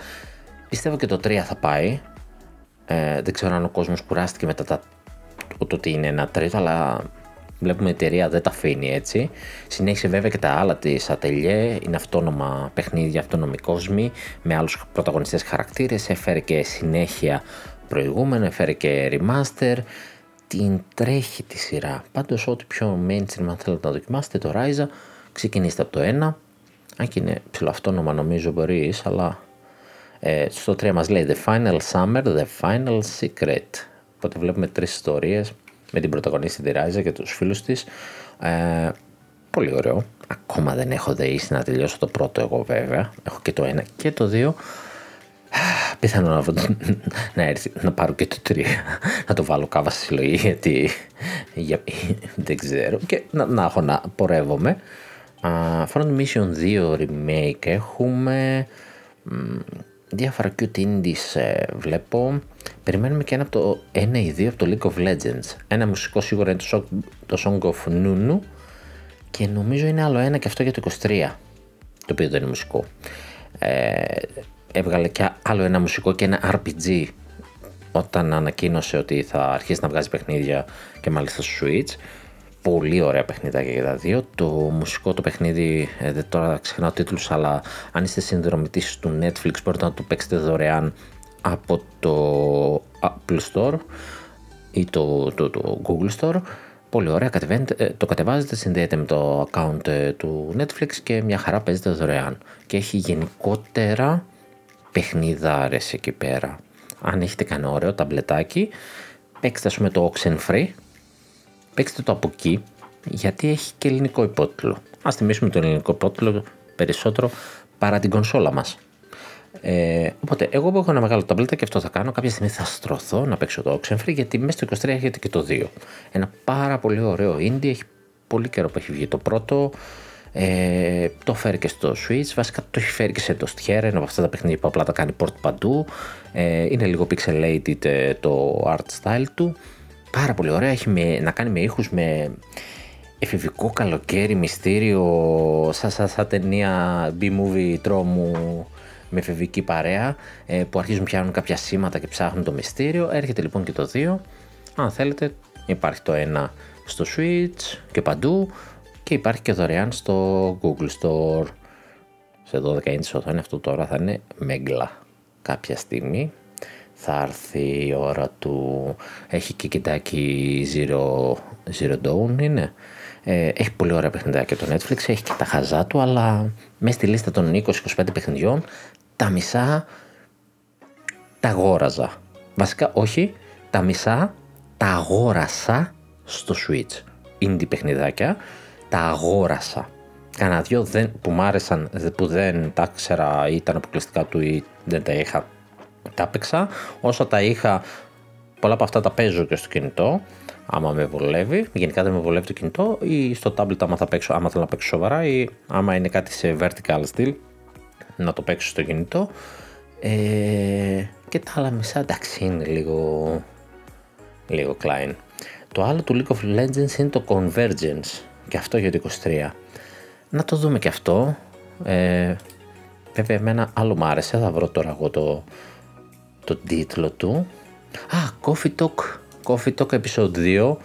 Πιστεύω και το 3 θα πάει. Ε, δεν ξέρω αν ο κόσμος κουράστηκε μετά τα, το ότι είναι ένα τρίτο, αλλά βλέπουμε η εταιρεία δεν τα αφήνει έτσι. Συνέχισε βέβαια και τα άλλα της Ατελιέ, είναι αυτόνομα παιχνίδια, αυτόνομοι κόσμοι, με άλλους πρωταγωνιστές χαρακτήρες, έφερε και συνέχεια προηγούμενο, έφερε και remaster, την τρέχει τη σειρά. Πάντως ό,τι πιο mainstream αν θέλετε να δοκιμάσετε το Ryza ξεκινήστε από το 1 αν και είναι ψηλοαυτόνομα νομίζω μπορείς αλλά ε, στο 3 μας λέει The Final Summer, The Final Secret οπότε βλέπουμε τρεις ιστορίες με την πρωταγωνίστη τη Ryza και τους φίλους της. Ε, πολύ ωραίο. Ακόμα δεν έχω δεήσει να τελειώσω το πρώτο εγώ βέβαια. Έχω και το 1 και το 2 πιθανό να, να έρθει να πάρω και το 3 να το βάλω κάβα στη συλλογή γιατί για, δεν ξέρω. Και να, να έχω να πορεύομαι. Uh, Front Mission 2 remake έχουμε. Διάφορα cute indies ε, βλέπω. Περιμένουμε και ένα από το 1 ή 2 από το League of Legends. Ένα μουσικό σίγουρα είναι το, το Song of Nunu. Και νομίζω είναι άλλο ένα και αυτό για το 23 το οποίο δεν είναι μουσικό. Ε, έβγαλε και άλλο ένα μουσικό και ένα RPG όταν ανακοίνωσε ότι θα αρχίσει να βγάζει παιχνίδια και μάλιστα στο Switch. Πολύ ωραία παιχνιδάκια για τα δύο. Το μουσικό το παιχνίδι, ε, δεν τώρα ξεχνάω τίτλους, αλλά αν είστε συνδρομητής του Netflix μπορείτε να το παίξετε δωρεάν από το Apple Store ή το, το, το Google Store. Πολύ ωραία, ε, το κατεβάζετε, συνδέεται με το account ε, του Netflix και μια χαρά παίζετε δωρεάν. Και έχει γενικότερα παιχνιδάρες εκεί πέρα. Αν έχετε κανένα ωραίο ταμπλετάκι, παίξτε ας πούμε το Oxenfree, παίξτε το από εκεί, γιατί έχει και ελληνικό υπότιτλο. Ας θυμίσουμε το ελληνικό υπότιτλο περισσότερο παρά την κονσόλα μας. Ε, οπότε, εγώ που έχω ένα μεγάλο ταμπλέτα και αυτό θα κάνω, κάποια στιγμή θα στρωθώ να παίξω το Oxenfree, γιατί μέσα στο 23 έχετε και το 2. Ένα πάρα πολύ ωραίο indie, έχει πολύ καιρό που έχει βγει το πρώτο. Ε, το φέρει και στο Switch, βασικά το έχει φέρει και σε το Stier, ένα από αυτά τα παιχνίδια που απλά τα κάνει port παντού. Ε, είναι λίγο pixelated ε, το art style του. Πάρα πολύ ωραία, έχει με, να κάνει με ήχους με εφηβικό καλοκαίρι, μυστήριο, σαν σα, σα, ταινία B-movie τρόμου με εφηβική παρέα ε, που αρχίζουν πιάνουν κάποια σήματα και ψάχνουν το μυστήριο. Έρχεται λοιπόν και το 2. Αν θέλετε υπάρχει το 1 στο Switch και παντού και υπάρχει και δωρεάν στο Google Store. Σε 12 inch οθόνη αυτό τώρα θα είναι μέγκλα κάποια στιγμή. θα έρθει η ώρα του. Έχει και κοιτάκι Zero, Zero Dawn είναι. Ε, έχει πολύ ωραία παιχνιδάκια το Netflix, έχει και τα χαζά του, αλλά μέσα στη λίστα των 20-25 παιχνιδιών τα μισά τα αγόραζα. Βασικά όχι, τα μισά τα αγόρασα στο Switch. Indie παιχνιδάκια, τα αγόρασα. Κάνα δυο δεν, που μ' άρεσαν, που δεν τα ξέρα ή ήταν αποκλειστικά του ή δεν τα είχα, τα έπαιξα. Όσα τα είχα, πολλά από αυτά τα παίζω και στο κινητό, άμα με βολεύει. Γενικά δεν με βολεύει το κινητό ή στο tablet άμα, θα παίξω, άμα θέλω να παίξω σοβαρά ή άμα είναι κάτι σε vertical style να το παίξω στο κινητό. Ε, και τα άλλα μισά εντάξει είναι λίγο, λίγο klein. Το άλλο του League of Legends είναι το Convergence και αυτό για το 23. Να το δούμε και αυτό. Ε, βέβαια εμένα άλλο μου άρεσε, θα βρω τώρα εγώ το, το τίτλο του. Α, Coffee Talk, Coffee Talk Episode 2.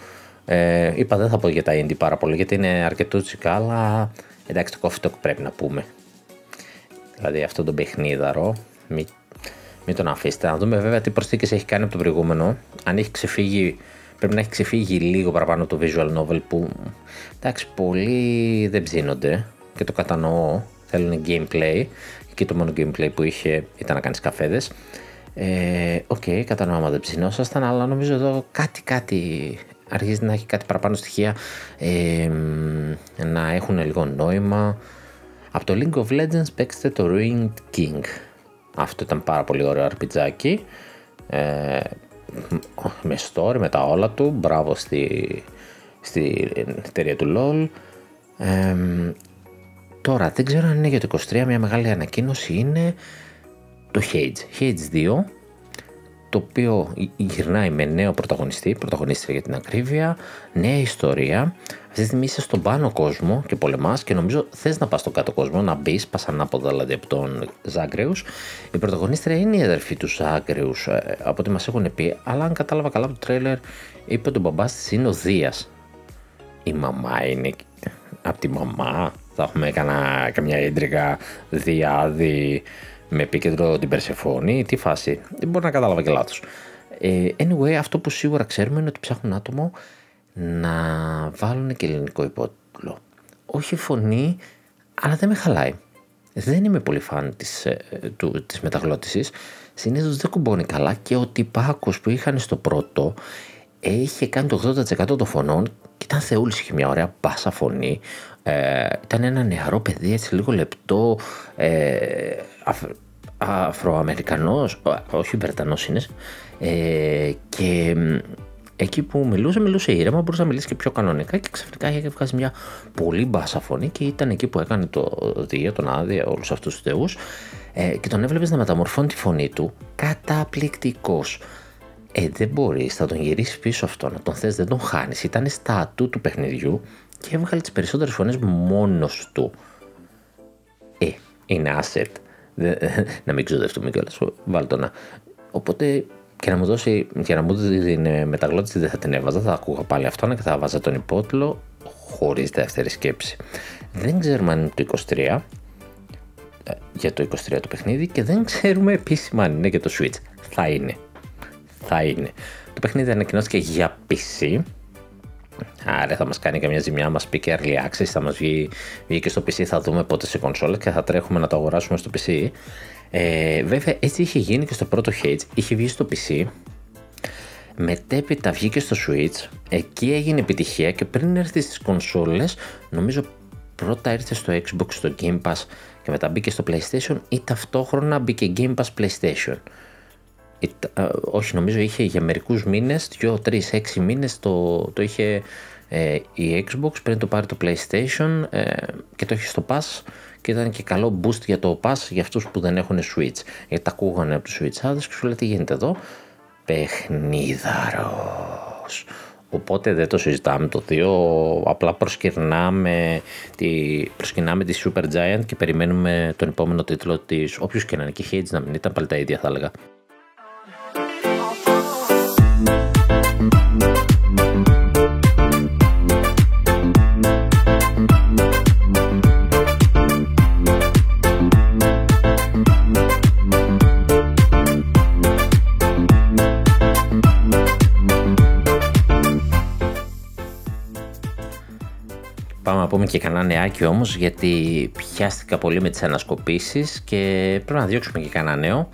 Ε, είπα δεν θα πω για τα indie πάρα πολύ γιατί είναι αρκετό τσικά, αλλά εντάξει το Coffee Talk πρέπει να πούμε. Δηλαδή αυτό το παιχνίδαρο, μην, μην τον αφήσετε. Να δούμε βέβαια τι προσθήκες έχει κάνει από το προηγούμενο. Αν έχει ξεφύγει πρέπει να έχει ξεφύγει λίγο παραπάνω το visual novel που εντάξει πολλοί δεν ψήνονται και το κατανοώ. Θέλουν gameplay. Και το μόνο gameplay που είχε ήταν να κάνεις καφέδες. Ε, OK, okay, κατανοώ άμα δεν ψηνόσασταν αλλά νομίζω εδώ κάτι κάτι αρχίζει να έχει κάτι παραπάνω στοιχεία. Ε, να έχουν λίγο νόημα. Από το League of Legends παίξτε το Ruined King. Αυτό ήταν πάρα πολύ ωραίο αρπιτζάκι. Ε, με story, με τα όλα του. Μπράβο στη, στη εταιρεία του LOL. τώρα δεν ξέρω αν είναι για το 23 μια μεγάλη ανακοίνωση είναι το Hades. Hades 2 το οποίο γυρνάει με νέο πρωταγωνιστή, πρωταγωνίστρια για την ακρίβεια, νέα ιστορία. Αυτή τη στιγμή είσαι στον πάνω κόσμο και πολεμάς και νομίζω θες να πας στον κάτω κόσμο, να μπεις, πας ανάποδα δηλαδή από τον Ζάγκρεους. Η πρωταγωνίστρια είναι η αδερφή του Ζάγκρεους, ε, από ό,τι μας έχουν πει, αλλά αν κατάλαβα καλά από το τρέλερ, είπε ότι ο μπαμπά της είναι ο Δίας. Η μαμά είναι. Από τη μαμά θα έχουμε κανένα, καμιά ίντρικα διάδη με επίκεντρο την Περσεφόνη, τι φάση. Δεν μπορεί να κατάλαβα και λάθος. Ε, anyway, αυτό που σίγουρα ξέρουμε είναι ότι ψάχνουν άτομο να βάλουν και ελληνικό υπότιτλο. Όχι φωνή, αλλά δεν με χαλάει. Δεν είμαι πολύ φαν της, ε, του, της μεταγλώτησης. Συνήθως δεν κουμπώνει καλά και ο τυπάκος που είχαν στο πρώτο είχε κάνει το 80% των φωνών και ήταν θεούλης, είχε μια ωραία μπάσα φωνή. Ε, ήταν ένα νεαρό παιδί, έτσι λίγο λεπτό, ε, αφ, Αφροαμερικανός, όχι Βρετανός είναι, ε, και εκεί που μιλούσε, μιλούσε ήρεμα, μπορούσε να μιλήσει και πιο κανονικά και ξαφνικά είχε βγάζει μια πολύ μπάσα φωνή και ήταν εκεί που έκανε το Δία, τον Άδεια, όλους αυτούς τους θεούς ε, και τον έβλεπες να μεταμορφώνει τη φωνή του καταπληκτικός. Ε, δεν μπορείς, θα τον γυρίσεις πίσω αυτό, να τον θες, δεν τον χάνεις. Ήταν στα ατού του παιχνιδιού και έβγαλε τις περισσότερες φωνές μόνος του. Ε, είναι asset. *laughs* να μην ξοδευτούμε κιόλας. Βάλτε να. Οπότε και να μου δώσει, και να μου δώσει την μεταγλώτηση δεν θα την έβαζα, θα ακούγα πάλι αυτό και θα βάζα τον υπότιλο χωρίς δεύτερη σκέψη. Δεν ξέρουμε αν είναι το 23 ε, για το 23 το παιχνίδι και δεν ξέρουμε επίσημα αν είναι για το Switch. Θα είναι. Θα είναι. Το παιχνίδι ανακοινώθηκε για PC Άρα θα μας κάνει καμιά ζημιά, μας πει και early access, θα μας βγει, βγει και στο PC, θα δούμε πότε σε κονσόλα και θα τρέχουμε να το αγοράσουμε στο PC. Ε, βέβαια έτσι είχε γίνει και στο πρώτο Hades, είχε βγει στο PC, μετέπειτα βγήκε στο Switch, εκεί έγινε επιτυχία και πριν έρθει στις κονσόλες, νομίζω πρώτα ήρθε στο Xbox, στο Game Pass και μετά μπήκε στο PlayStation ή ταυτόχρονα μπήκε Game Pass PlayStation. Ε, όχι νομίζω είχε για μερικούς μήνες, 2, 3, 6 μήνες το, το είχε ε, η Xbox πριν το πάρει το PlayStation ε, και το είχε στο Pass και ήταν και καλό boost για το Pass για αυτούς που δεν έχουν Switch γιατί τα ακούγανε από τους Switch και σου λέει τι γίνεται εδώ; Παιχνίδαρος Οπότε δεν το συζητάμε το 2, απλά προσκυρνάμε τη, προσκυρνάμε τη Super Giant και περιμένουμε τον επόμενο τίτλο της, όποιος και να είναι και Hades να μην ήταν πάλι τα ίδια θα έλεγα. Πάμε να πούμε και κανένα νεάκι όμως γιατί πιάστηκα πολύ με τις ανασκοπήσεις και πρέπει να διώξουμε και κανένα νέο.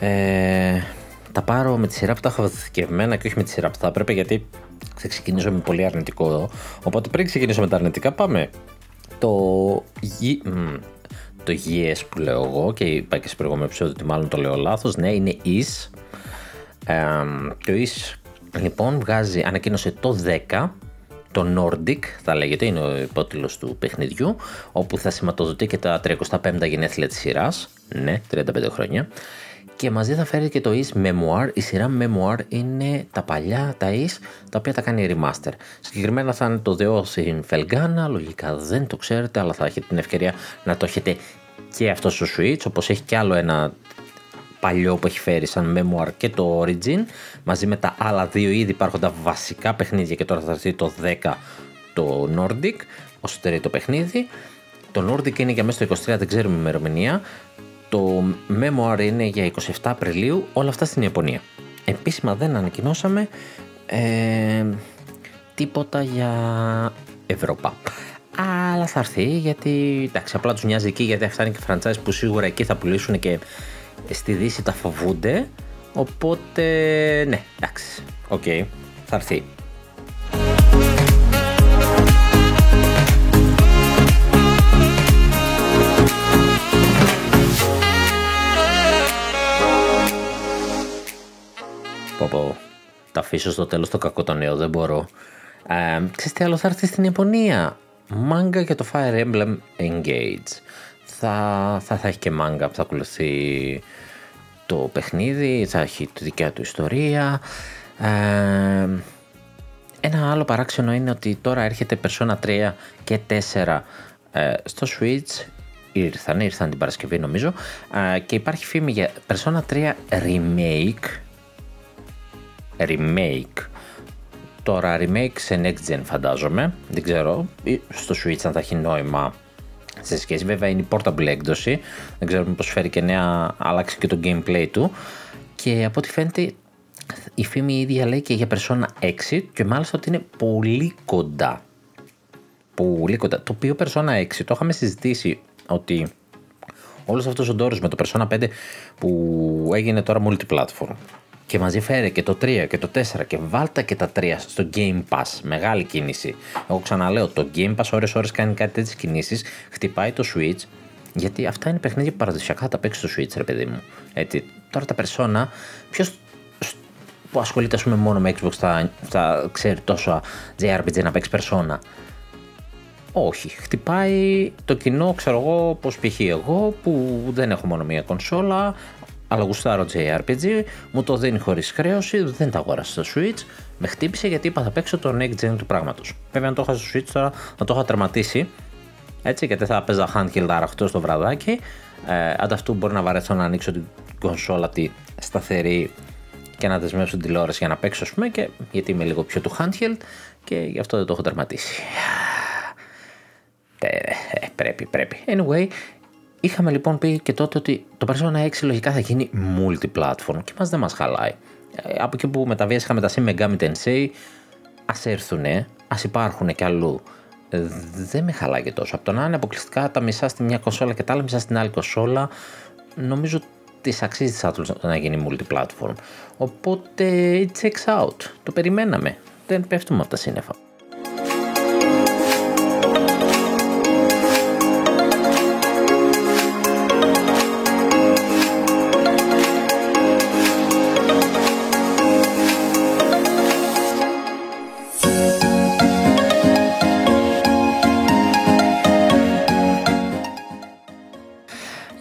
Ε, τα πάρω με τη σειρά που τα έχω βοηθηκευμένα και όχι με τη σειρά που θα έπρεπε γιατί θα ξεκινήσω με πολύ αρνητικό εδώ. Οπότε πριν ξεκινήσω με τα αρνητικά πάμε. Το, το GS που λέω εγώ και είπα και σε προηγούμενο επεισόδιο ότι μάλλον το λέω λάθος. Ναι, είναι IS. Ε, το IS λοιπόν βγάζει, ανακοίνωσε το 10 το Nordic θα λέγεται, είναι ο υπότιλος του παιχνιδιού, όπου θα σηματοδοτεί και τα 35 γενέθλια της σειράς, ναι, 35 χρόνια, και μαζί θα φέρει και το Is Memoir. Η σειρά Memoir είναι τα παλιά, τα Is, τα οποία τα κάνει remaster. Συγκεκριμένα θα είναι το The Oath in Felgana, λογικά δεν το ξέρετε, αλλά θα έχετε την ευκαιρία να το έχετε και αυτό στο Switch, όπως έχει και άλλο ένα παλιό που έχει φέρει σαν Memoir και το Origin. Μαζί με τα άλλα δύο ήδη υπάρχοντα βασικά παιχνίδια και τώρα θα έρθει το 10 το Nordic ως τρίτο παιχνίδι. Το Nordic είναι για μέσα στο 23 δεν ξέρουμε ημερομηνία. Το Memoir είναι για 27 Απριλίου όλα αυτά στην Ιαπωνία. Επίσημα δεν ανακοινώσαμε ε, τίποτα για Ευρώπα. Αλλά θα έρθει γιατί εντάξει απλά τους νοιάζει εκεί γιατί αυτά είναι και franchise που σίγουρα εκεί θα πουλήσουν και στη Δύση τα φοβούνται, οπότε ναι, εντάξει, OK, okay, θα έρθει. Πω πω, τα αφήσω στο τέλος το κακό το νέο, δεν μπορώ. Ε, ξέρεις τι άλλο θα έρθει στην Ιαπωνία; Μάνγκα για το Fire Emblem Engage θα, θα, θα έχει και μάγκα που θα ακολουθεί το παιχνίδι, θα έχει τη δικιά του ιστορία. Ε, ένα άλλο παράξενο είναι ότι τώρα έρχεται Persona 3 και 4 ε, στο Switch. Ήρθαν, ήρθαν την Παρασκευή νομίζω. Ε, και υπάρχει φήμη για Persona 3 Remake. Remake. Τώρα remake σε next gen φαντάζομαι, δεν ξέρω, στο Switch αν θα έχει νόημα σε σχέση. Βέβαια είναι η portable έκδοση. Δεν ξέρω μήπως φέρει και νέα, άλλαξε και το gameplay του. Και από ό,τι φαίνεται η φήμη η ίδια λέει και για Persona 6 και μάλιστα ότι είναι πολύ κοντά. Πολύ κοντά. Το οποίο Persona 6 το είχαμε συζητήσει ότι όλος αυτός ο ντόρος με το Persona 5 που έγινε τώρα multiplatform και μαζί φέρε και το 3 και το 4 και βάλτα και τα 3 στο Game Pass. Μεγάλη κίνηση. Εγώ ξαναλέω, το Game Pass ώρες ώρες κάνει κάτι τέτοιες κινήσεις, χτυπάει το Switch, γιατί αυτά είναι παιχνίδια που παραδοσιακά τα παίξει στο Switch, ρε παιδί μου. Έτσι. Τώρα τα Persona, ποιος που ασχολείται πούμε, μόνο με Xbox θα, θα ξέρει τόσο JRPG να παίξει Persona; Όχι, χτυπάει το κοινό, ξέρω εγώ, πως π.χ. εγώ που δεν έχω μόνο μία κονσόλα, αλλά γουστάρω JRPG, μου το δίνει χωρίς χρέωση, δεν τα αγόρασα στο Switch, με χτύπησε γιατί είπα θα παίξω το next gen του πράγματος. Βέβαια, αν το είχα στο Switch τώρα, να το είχα τερματίσει, έτσι, γιατί θα παίζα handheld αραχτό στο βραδάκι. Ε, ανταυτού μπορεί να βαρεθώ να ανοίξω την κονσόλα τη σταθερή και να δεσμεύσω την τηλεόραση για να παίξω, ας πούμε, και, γιατί είμαι λίγο πιο του handheld και γι' αυτό δεν το έχω τερματίσει. Ε, ε, πρέπει, πρέπει. Anyway, Είχαμε λοιπόν πει και τότε ότι το Persona 6 λογικά θα γίνει multi-platform και μας δεν μας χαλάει. Ε, από εκεί που με τα είχαμε τα Shin Megami Tensei, ας έρθουνε, ας υπάρχουν και αλλού. Ε, δεν με χαλάει και τόσο. Από το να είναι αποκλειστικά τα μισά στη μια κονσόλα και τα άλλα μισά στην άλλη κονσόλα, νομίζω της αξίζει της Atlus να γίνει multi-platform. Οπότε it checks out. Το περιμέναμε. Δεν πέφτουμε από τα σύννεφα.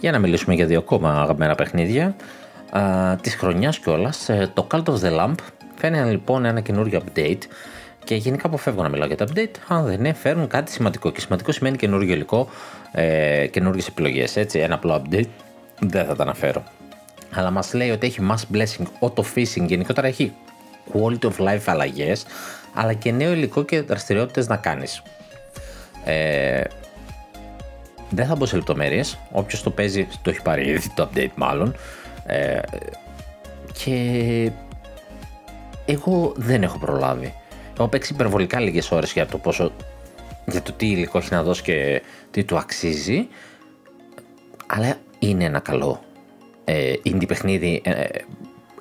Για να μιλήσουμε για δύο ακόμα αγαπημένα παιχνίδια της χρονιάς κιόλας. Ε, το Cult of the Lamp φαίνεται λοιπόν ένα καινούριο update και γενικά αποφεύγω να μιλάω για τα update αν δεν είναι, φέρνουν κάτι σημαντικό. Και σημαντικό σημαίνει καινούριο υλικό, ε, καινούργιε επιλογές. Έτσι, ένα απλό update δεν θα τα αναφέρω. Αλλά μας λέει ότι έχει mass blessing, auto fishing, γενικότερα έχει quality of life αλλαγές, αλλά και νέο υλικό και δραστηριότητες να κάνεις. Ε, δεν θα μπω σε λεπτομέρειες. Όποιος το παίζει το έχει πάρει ήδη το update μάλλον. Ε, και εγώ δεν έχω προλάβει. Έχω παίξει υπερβολικά λίγες ώρες για το πόσο για το τι υλικό έχει να δώσει και τι του αξίζει. Αλλά είναι ένα καλό ε, indie παιχνίδι. Ε,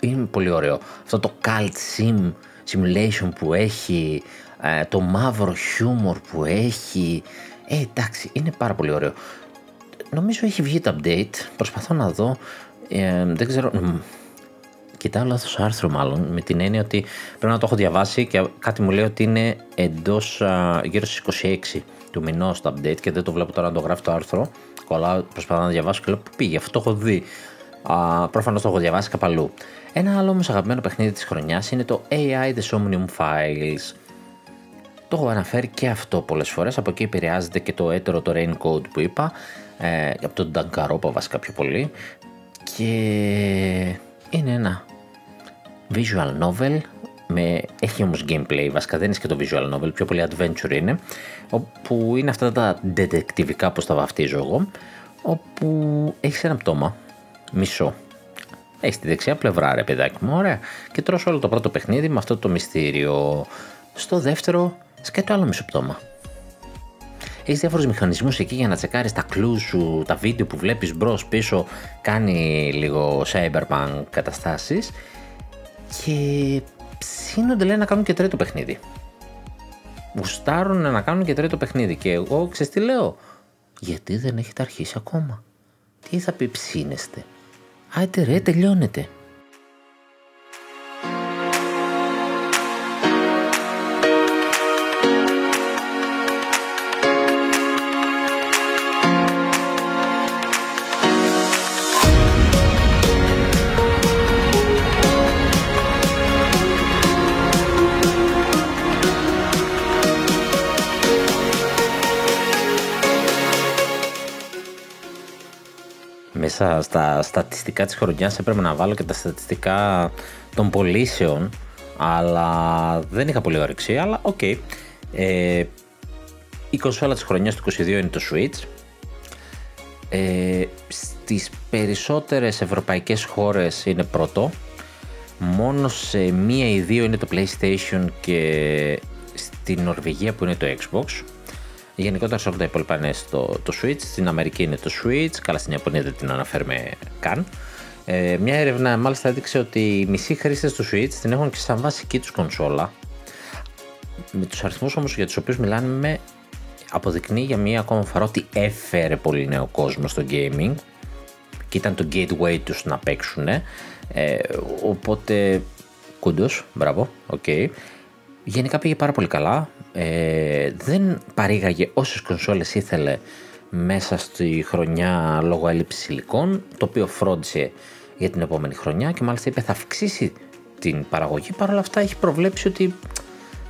είναι πολύ ωραίο. Αυτό το cult sim simulation που έχει, ε, το μαύρο χιούμορ που έχει. Ε, εντάξει, είναι πάρα πολύ ωραίο. Νομίζω έχει βγει το update. Προσπαθώ να δω. Ε, δεν ξέρω. Κοιτάω λάθος άρθρο, μάλλον, με την έννοια ότι πρέπει να το έχω διαβάσει και κάτι μου λέει ότι είναι εντός γύρω στις 26 του μηνός το update και δεν το βλέπω τώρα να το γράφει το άρθρο. Κολλάω, προσπαθώ να διαβάσω και λέω που πήγε. Αυτό το έχω δει. Προφανώς το έχω διαβάσει κάπου αλλού. Ένα άλλο όμως αγαπημένο παιχνίδι της χρονιάς είναι το AI The Somnium Files. Το έχω αναφέρει και αυτό πολλές φορές, από εκεί επηρεάζεται και το έτερο το Raincoat που είπα, ε, από τον Dankaropa βασικά πιο πολύ. Και είναι ένα visual novel με, έχει όμως gameplay, βασικά δεν είναι και το visual novel, πιο πολύ adventure είναι, όπου είναι αυτά τα detectivικά όπως τα βαφτίζω εγώ, όπου έχεις ένα πτώμα, μισό, έχεις τη δεξιά πλευρά ρε παιδάκι μου, ωραία, και τρως όλο το πρώτο παιχνίδι με αυτό το μυστήριο. Στο δεύτερο σκάει το άλλο μισοπτώμα. Έχεις διάφορους μηχανισμούς εκεί για να τσεκάρεις τα κλου σου, τα βίντεο που βλέπεις μπρος πίσω, κάνει λίγο cyberpunk καταστάσεις. Και ψήνονται λέει να κάνουν και τρίτο παιχνίδι. Γουστάρουν να κάνουν και τρίτο παιχνίδι. Και εγώ ξέρεις τι λέω; Γιατί δεν έχετε αρχίσει ακόμα; Τι θα πει ψήνεστε; Άιτε ρε, τελειώνετε. Μέσα στα στατιστικά της χρονιάς έπρεπε να βάλω και τα στατιστικά των πωλήσεων αλλά δεν είχα πολύ όρεξη, αλλά OK. Okay. Ε, η κονσόλα της χρονιάς του 22 είναι το Switch. Ε, στις περισσότερες ευρωπαϊκές χώρες είναι πρώτο. Μόνο σε μία ή δύο είναι το PlayStation και στην Νορβηγία που είναι το Xbox. Γενικότερα σε όλα τα υπόλοιπα είναι στο, το Switch. Στην Αμερική είναι το Switch. Καλά, στην Ιαπωνία δεν την αναφέρουμε καν. Ε, μια έρευνα μάλιστα έδειξε ότι οι μισοί χρήστες του Switch την έχουν και σαν βασική του κονσόλα. Με τους αριθμούς όμως για τους οποίους μιλάμε, αποδεικνύει για μία ακόμα φορά ότι έφερε πολύ νέο κόσμο στο gaming και ήταν το gateway τους να παίξουν. Ε, οπότε, kudos, μπράβο, OK. Okay. Γενικά πήγε πάρα πολύ καλά. Ε, δεν παρήγαγε όσες κονσόλες ήθελε μέσα στη χρονιά λόγω έλλειψης υλικών, το οποίο φρόντισε για την επόμενη χρονιά και μάλιστα είπε θα αυξήσει την παραγωγή. Παρ' όλα αυτά έχει προβλέψει ότι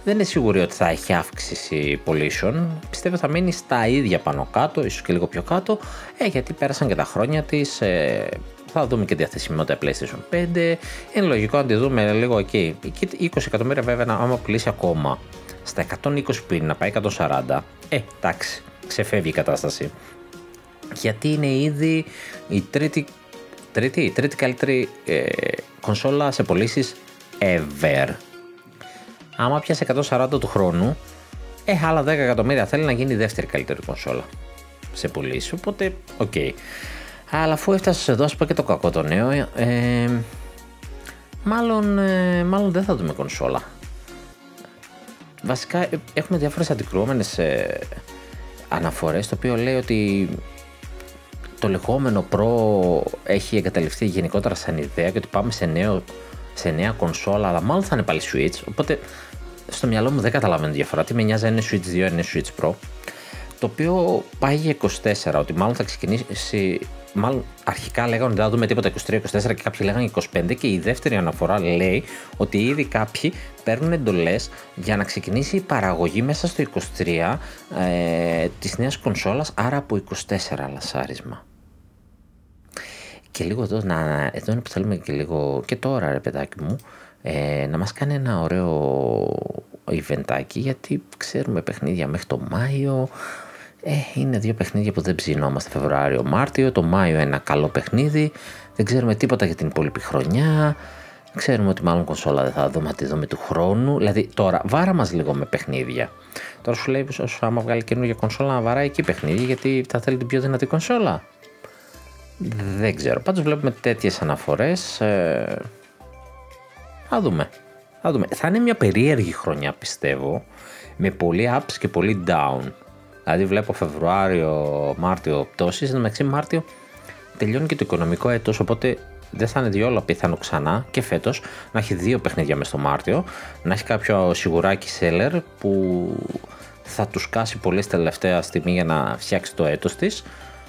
δεν είναι σίγουρη ότι θα έχει αύξηση πωλήσεων. Πιστεύω θα μείνει στα ίδια πάνω κάτω, ίσως και λίγο πιο κάτω, ε, γιατί πέρασαν και τα χρόνια της, ε, θα δούμε και διαθεσιμότητα PlayStation 5. Είναι λογικό να τη δούμε λίγο εκεί. 20 εκατομμύρια βέβαια, άμα πουλήσει ακόμα στα 120 που είναι να πάει 140, ε, εντάξει, ξεφεύγει η κατάσταση. Γιατί είναι ήδη η τρίτη, τρίτη, η τρίτη καλύτερη ε, κονσόλα σε πωλήσεις ever. Άμα πιάσει 140 του χρόνου, ε, άλλα 10 εκατομμύρια θέλει να γίνει η δεύτερη καλύτερη κονσόλα σε πωλήσεις. Οπότε, OK. Okay. Αλλά αφού έφτασες εδώ, ας πω και το κακό το νέο, ε, μάλλον, ε, μάλλον δεν θα δούμε κονσόλα. Βασικά ε, έχουμε διάφορες αντικρουόμενες ε, αναφορές το οποίο λέει ότι το λεγόμενο Pro έχει εγκαταλειφθεί γενικότερα σαν ιδέα και ότι πάμε σε, νέο, σε νέα κονσόλα αλλά μάλλον θα είναι πάλι Switch. Οπότε στο μυαλό μου δεν καταλαβαίνω διαφορά. Τι με νοιάζει είναι Switch 2 είναι Switch Pro. Το οποίο πάει για 24 ότι μάλλον θα ξεκινήσει μάλλον αρχικά λέγανε ότι δεν θα δούμε τίποτα 23-24 και κάποιοι λέγανε 25 και η δεύτερη αναφορά λέει ότι ήδη κάποιοι παίρνουν εντολές για να ξεκινήσει η παραγωγή μέσα στο 23 ε, της νέας κονσόλας, άρα από 24 λασάρισμα. Και λίγο εδώ, να, εδώ είναι που θέλουμε και λίγο, και τώρα ρε παιδάκι μου, ε, να μας κάνει ένα ωραίο eventάκι γιατί ξέρουμε παιχνίδια μέχρι το Μάιο, ε, είναι δύο παιχνίδια που δεν ψινόμαστε Φεβρουάριο-Μάρτιο. Το Μάιο ένα καλό παιχνίδι. Δεν ξέρουμε τίποτα για την υπόλοιπη χρονιά. Ξέρουμε ότι μάλλον κονσόλα δεν θα δούμε τη δούμε του χρόνου. Δηλαδή τώρα βάρα μας λίγο με παιχνίδια. Τώρα σου λέει όσο άμα βγάλει καινούργια κονσόλα να βαράει εκεί παιχνίδια γιατί θα θέλει την πιο δυνατή κονσόλα. Δεν ξέρω. Πάντως βλέπουμε τέτοιες αναφορές. Ε... Θα δούμε. Θα δούμε. Θα είναι μια περίεργη χρονιά πιστεύω. Με πολλοί ups και πολύ down. Δηλαδή βλέπω Φεβρουάριο, Μάρτιο πτώσεις. Εν μεταξύ Μάρτιο τελειώνει και το οικονομικό έτος. Οπότε δεν θα είναι διόλου απίθανο ξανά και φέτος να έχει δύο παιχνίδια μες στο Μάρτιο. Να έχει κάποιο σιγουράκι seller που θα τους κάσει πολύ τελευταία στιγμή για να φτιάξει το έτος της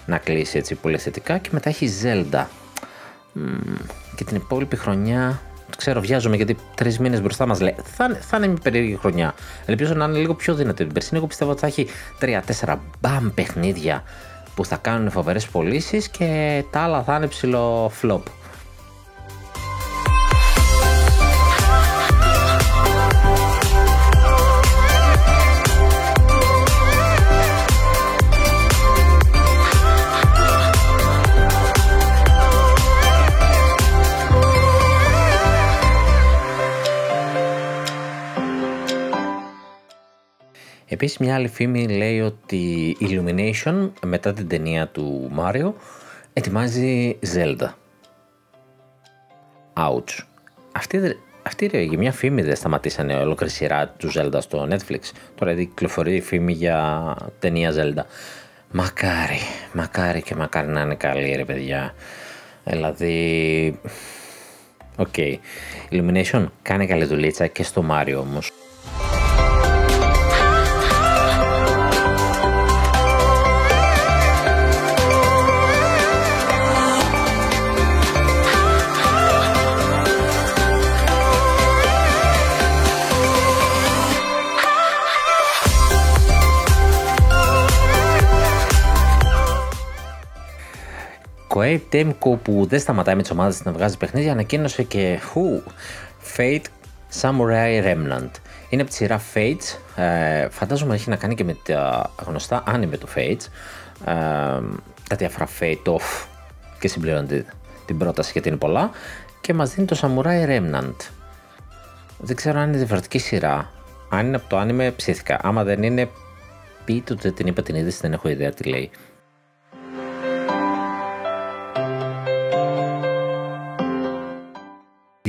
να κλείσει έτσι πολύ θετικά και μετά έχει Zelda. Και την υπόλοιπη χρονιά, ξέρω, βιάζομαι γιατί τρεις μήνες μπροστά μας λέει. Θα, θα είναι μια περίεργη χρονιά. Ελπίζω να είναι λίγο πιο δυνατή την περσίνη. Εγώ πιστεύω ότι θα έχει 3-4 μπαμ παιχνίδια που θα κάνουν φοβερές πωλήσεις και τα άλλα θα είναι ψηλό flop. Επίσης μια άλλη φήμη λέει ότι η Illumination μετά την ταινία του Mario ετοιμάζει Zelda. Ouch. Αυτή, αυτή ρε, μια φήμη δεν σταματήσανε ολόκληρη σειρά του Zelda στο Netflix. Τώρα δηλαδή κυκλοφορεί η φήμη για ταινία Zelda. Μακάρι, μακάρι και μακάρι να είναι καλή ρε παιδιά. Δηλαδή... OK. Okay. Illumination κάνει καλή δουλίτσα και στο Mario όμως. Koei Temco που δεν σταματάει με τις ομάδες να βγάζει παιχνίδια ανακοίνωσε και Who; Fate Samurai Remnant. Είναι από τη σειρά Fates. Ε, φαντάζομαι έχει να κάνει και με τα γνωστά άνιμε του Fates. Ε, τα διάφορα Fate Off και συμπληρώνεται την πρόταση γιατί είναι πολλά. Και μας δίνει το Samurai Remnant. Δεν ξέρω αν είναι διαφορετική σειρά. Αν είναι από το άνιμε ψήθηκα. Άμα δεν είναι πείτε ότι την είπα την είδηση δεν έχω ιδέα τι λέει.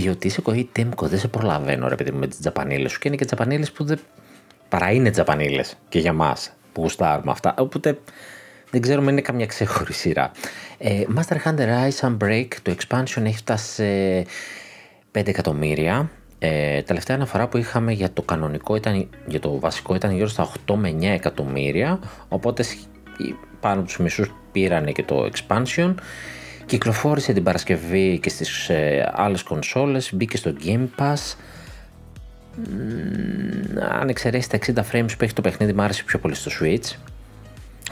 Διότι είσαι κοή τέμκο, δεν σε προλαβαίνω ρε παιδί μου με τις τζαπανίλες σου και είναι και τζαπανίλες που δεν. παρά είναι τζαπανίλες και για μας που γουστάρουμε αυτά. Οπότε δεν ξέρουμε αν είναι καμιά ξέχωρη σειρά. Ε, Master Hunter Rise Unbreak, το expansion έχει φτάσει σε 5 εκατομμύρια. Ε, τελευταία αναφορά που είχαμε για το κανονικό ήταν, για το βασικό ήταν γύρω στα 8 με 9 εκατομμύρια. Οπότε πάνω από τους μισούς πήρανε και το expansion. Κυκλοφόρησε την Παρασκευή και στις ε, άλλες κονσόλες, μπήκε στο Game Pass. αν εξαιρέσει τα 60 frames που έχει το παιχνίδι, μου άρεσε πιο πολύ στο Switch.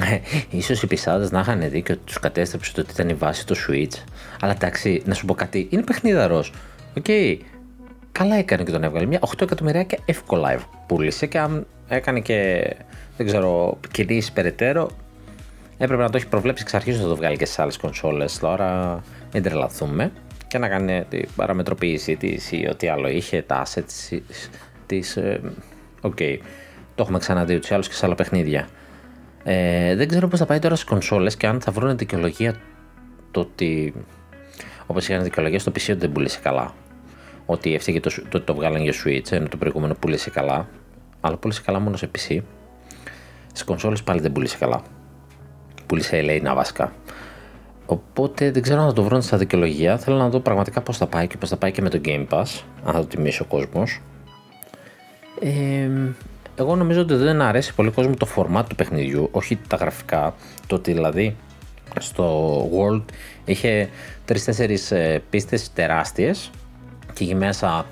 Ε, ίσως οι PC άδες να είχαν δίκιο ότι τους κατέστρεψε το ότι ήταν η βάση το Switch. Αλλά εντάξει, να σου πω κάτι, είναι παιχνίδαρος. OK, okay. καλά έκανε και τον έβγαλε. Μια 8 εκατομμυριάκια εύκολα πούλησε και αν έκανε και δεν ξέρω, κινήσεις περαιτέρω, έπρεπε να το έχει προβλέψει εξ αρχής να το βγάλει και στις άλλες κονσόλες. Τώρα μην τρελαθούμε και να κάνει την παραμετροποίησή της ή ό,τι άλλο είχε, τα assets της. Ε, OK. Okay. Το έχουμε ξαναδεί ούτως ή άλλως και σε άλλα παιχνίδια. Ε, δεν ξέρω πώς θα πάει τώρα στις κονσόλες και αν θα βρουν δικαιολογία το ότι. Όπως είχαν δικαιολογία στο PC ότι δεν πούλησε καλά. Ότι έφταιγε το, το, το, το βγάλαν για Switch ενώ το προηγούμενο πούλησε καλά. Αλλά πούλησε καλά μόνο σε PC. Στις κονσόλες πάλι δεν πούλησε καλά πούλησε η Ελέινα βασικά. Οπότε δεν ξέρω αν θα το βρω στα δικαιολογία. Θέλω να δω πραγματικά πώς θα πάει και πώς θα πάει και με το Game Pass. Αν θα το τιμήσει ο κόσμος. Ε, εγώ νομίζω ότι δεν αρέσει πολύ κόσμο το format του παιχνιδιού, όχι τα γραφικά. Το ότι δηλαδή στο World είχε τρει-τέσσερι ε, πίστες τεράστιες και εκεί μέσα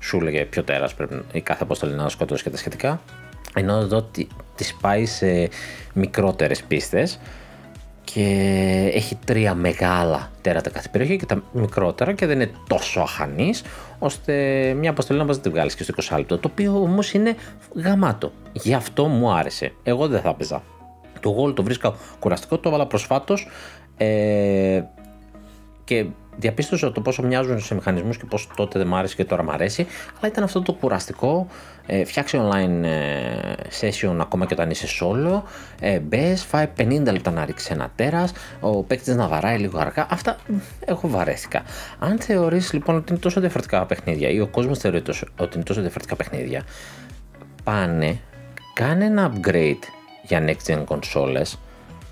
σου έλεγε ποιο τέρας πρέπει η κάθε αποστολή να σκοτώσει και τα σχετικά. Ενώ εδώ τη πάει σε μικρότερες πίστες και έχει τρία μεγάλα τέρατα κάθε περιοχή και τα μικρότερα και δεν είναι τόσο αχανής ώστε μια αποστολή να μπορεί να τη βγάλεις και στο 20 λεπτό. Το οποίο όμως είναι γαμάτο. Γι' αυτό μου άρεσε. Εγώ δεν θα παίζα. Το Gold το βρίσκα κουραστικό, το έβαλα προσφάτως. Ε, και διαπίστωσα το πόσο μοιάζουν σε μηχανισμούς και πώς τότε δεν μ' άρεσε και τώρα μ' αρέσει, αλλά ήταν αυτό το κουραστικό, ε, φτιάξει online ε, session ακόμα και όταν είσαι solo, ε, μπες, φάει 50 λεπτά να ρίξεις ένα τέρας, ο παίκτης να βαράει λίγο αργά, αυτά έχω βαρέθηκα. Αν θεωρείς λοιπόν ότι είναι τόσο διαφορετικά παιχνίδια ή ο κόσμος θεωρεί ότι είναι τόσο διαφορετικά παιχνίδια, πάνε, κάνε ένα upgrade για next gen consoles,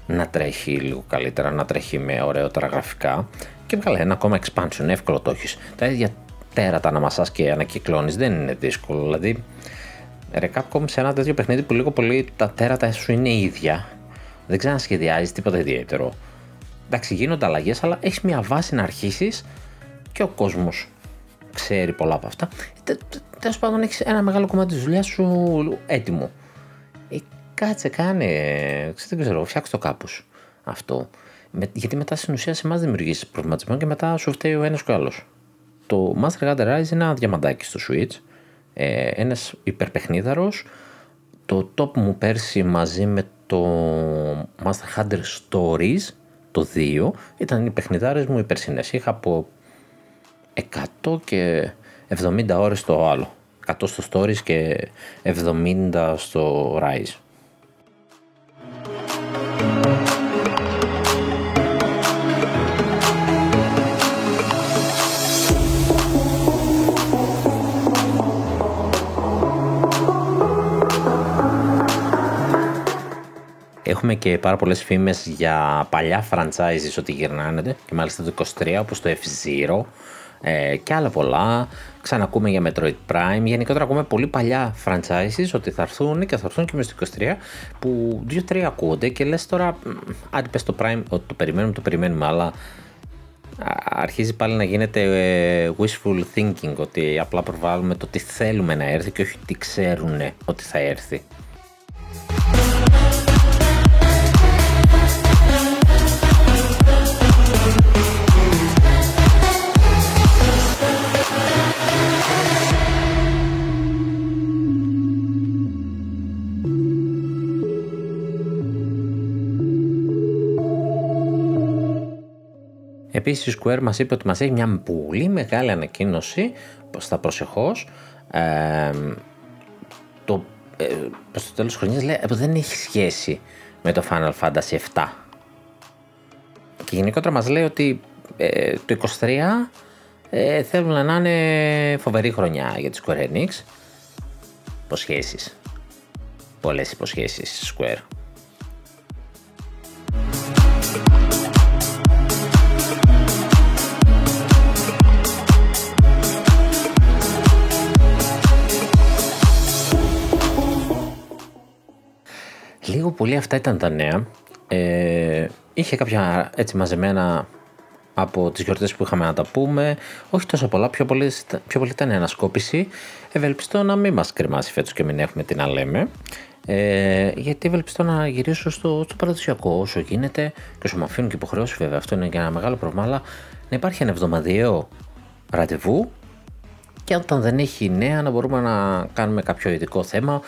να τρέχει λίγο καλύτερα, να τρέχει με ωραιότερα γραφικά και βγάλε ένα ακόμα expansion, εύκολο το έχεις. Τα ίδια τέρατα να μασάς και ανακυκλώνεις δεν είναι δύσκολο. Δηλαδή, ρε Capcom σε ένα τέτοιο παιχνίδι που λίγο πολύ τα τέρατα σου είναι ίδια, δεν ξανασχεδιάζεις τίποτα ιδιαίτερο. Εντάξει, γίνονται αλλαγές, αλλά έχεις μια βάση να αρχίσεις και ο κόσμος ξέρει πολλά από αυτά. Τέλος πάντων, έχεις ένα μεγάλο κομμάτι της δουλειάς σου έτοιμο. Ε, κάτσε, κάνε. Δεν ξέρω, φτιάξε το κάπως αυτό. Με, γιατί μετά στην ουσία σε εμάς δημιουργήσει προβληματισμό και μετά σου φταίει ο ένας και ο άλλος. Το Master Hunter Rise είναι ένα διαμαντάκι στο Switch. Ε, ένας υπερπαιχνίδαρος. Το top μου πέρσι μαζί με το Master Hunter Stories, το 2, ήταν οι παιχνιδάρες μου οι περσινές. Είχα από 100 και 70 ώρες το άλλο. 100 στο Stories και 70 στο Rise. Έχουμε και πάρα πολλές φήμες για παλιά franchises ότι γυρνάνε και μάλιστα το 23 όπως το F-Zero ε, και άλλα πολλά. Ξανακούμε για Metroid Prime. Γενικότερα ακούμε πολύ παλιά franchises ότι θα έρθουν και θα έρθουν και μέσα στο 23 που 2-3 ακούγονται και λες τώρα αν πες το Prime ότι το περιμένουμε, το περιμένουμε αλλά αρχίζει πάλι να γίνεται ε, wishful thinking ότι απλά προβάλλουμε το τι θέλουμε να έρθει και όχι τι ξέρουν ότι θα έρθει. Επίσης η Square μας είπε ότι μας έχει μια πολύ μεγάλη ανακοίνωση στα προσεχώς ε, το, ε, προς το τέλος της χρονιάς λέει ότι δεν έχει σχέση με το Final Fantasy 7 και γενικότερα μας λέει ότι ε, το 23 ε, θέλουν να είναι φοβερή χρονιά για τη Square Enix. Υποσχέσεις. Πολλές υποσχέσεις Square Λίγο πολύ αυτά ήταν τα νέα. Ε, είχε κάποια έτσι μαζεμένα από τις γιορτές που είχαμε να τα πούμε. Όχι τόσο πολλά, πιο πολύ, πιο πολύ ήταν ανασκόπηση. Ευελπιστώ να μην μας κρεμάσει φέτος και μην έχουμε την αλέμε. Ε, γιατί ευελπιστώ να γυρίσω στο, στο παραδοσιακό όσο γίνεται και όσο μου αφήνουν και υποχρεώσει βέβαια αυτό είναι και ένα μεγάλο πρόβλημα αλλά να υπάρχει ένα εβδομαδιαίο ραντεβού και όταν δεν έχει νέα να μπορούμε να κάνουμε κάποιο ειδικό θέμα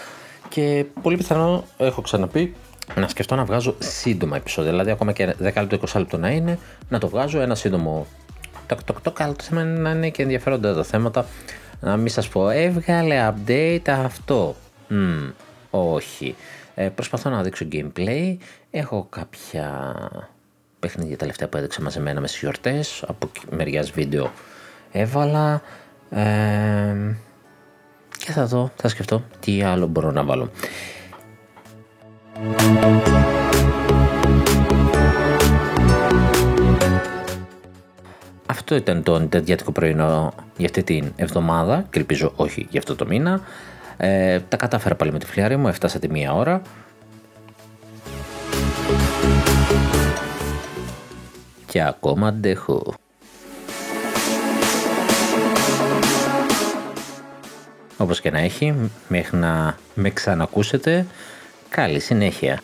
και πολύ πιθανό, έχω ξαναπεί, να σκεφτώ να βγάζω σύντομα επεισόδια. Δηλαδή, ακόμα και 10 λεπτό, 20 λεπτό να είναι, να το βγάζω ένα σύντομο. Το, το, το καλό το θέμα είναι να είναι και ενδιαφέροντα τα θέματα. Να μην σας πω, έβγαλε update αυτό. Mm, όχι. Ε, προσπαθώ να δείξω gameplay. Έχω κάποια παιχνίδια τελευταία που έδειξα μαζεμένα μες στι γιορτές. Από μεριάς βίντεο έβαλα. Ε, και θα δω, θα σκεφτώ τι άλλο μπορώ να βάλω. Αυτό ήταν το νητερδιάτικο πρωινό για αυτή την εβδομάδα και ελπίζω όχι για αυτό το μήνα. Ε, τα κατάφερα πάλι με τη φλιάρη μου, έφτασα τη μία ώρα. Και ακόμα αντέχω. Όπως και να έχει, μέχρι να με ξανακούσετε, καλή συνέχεια.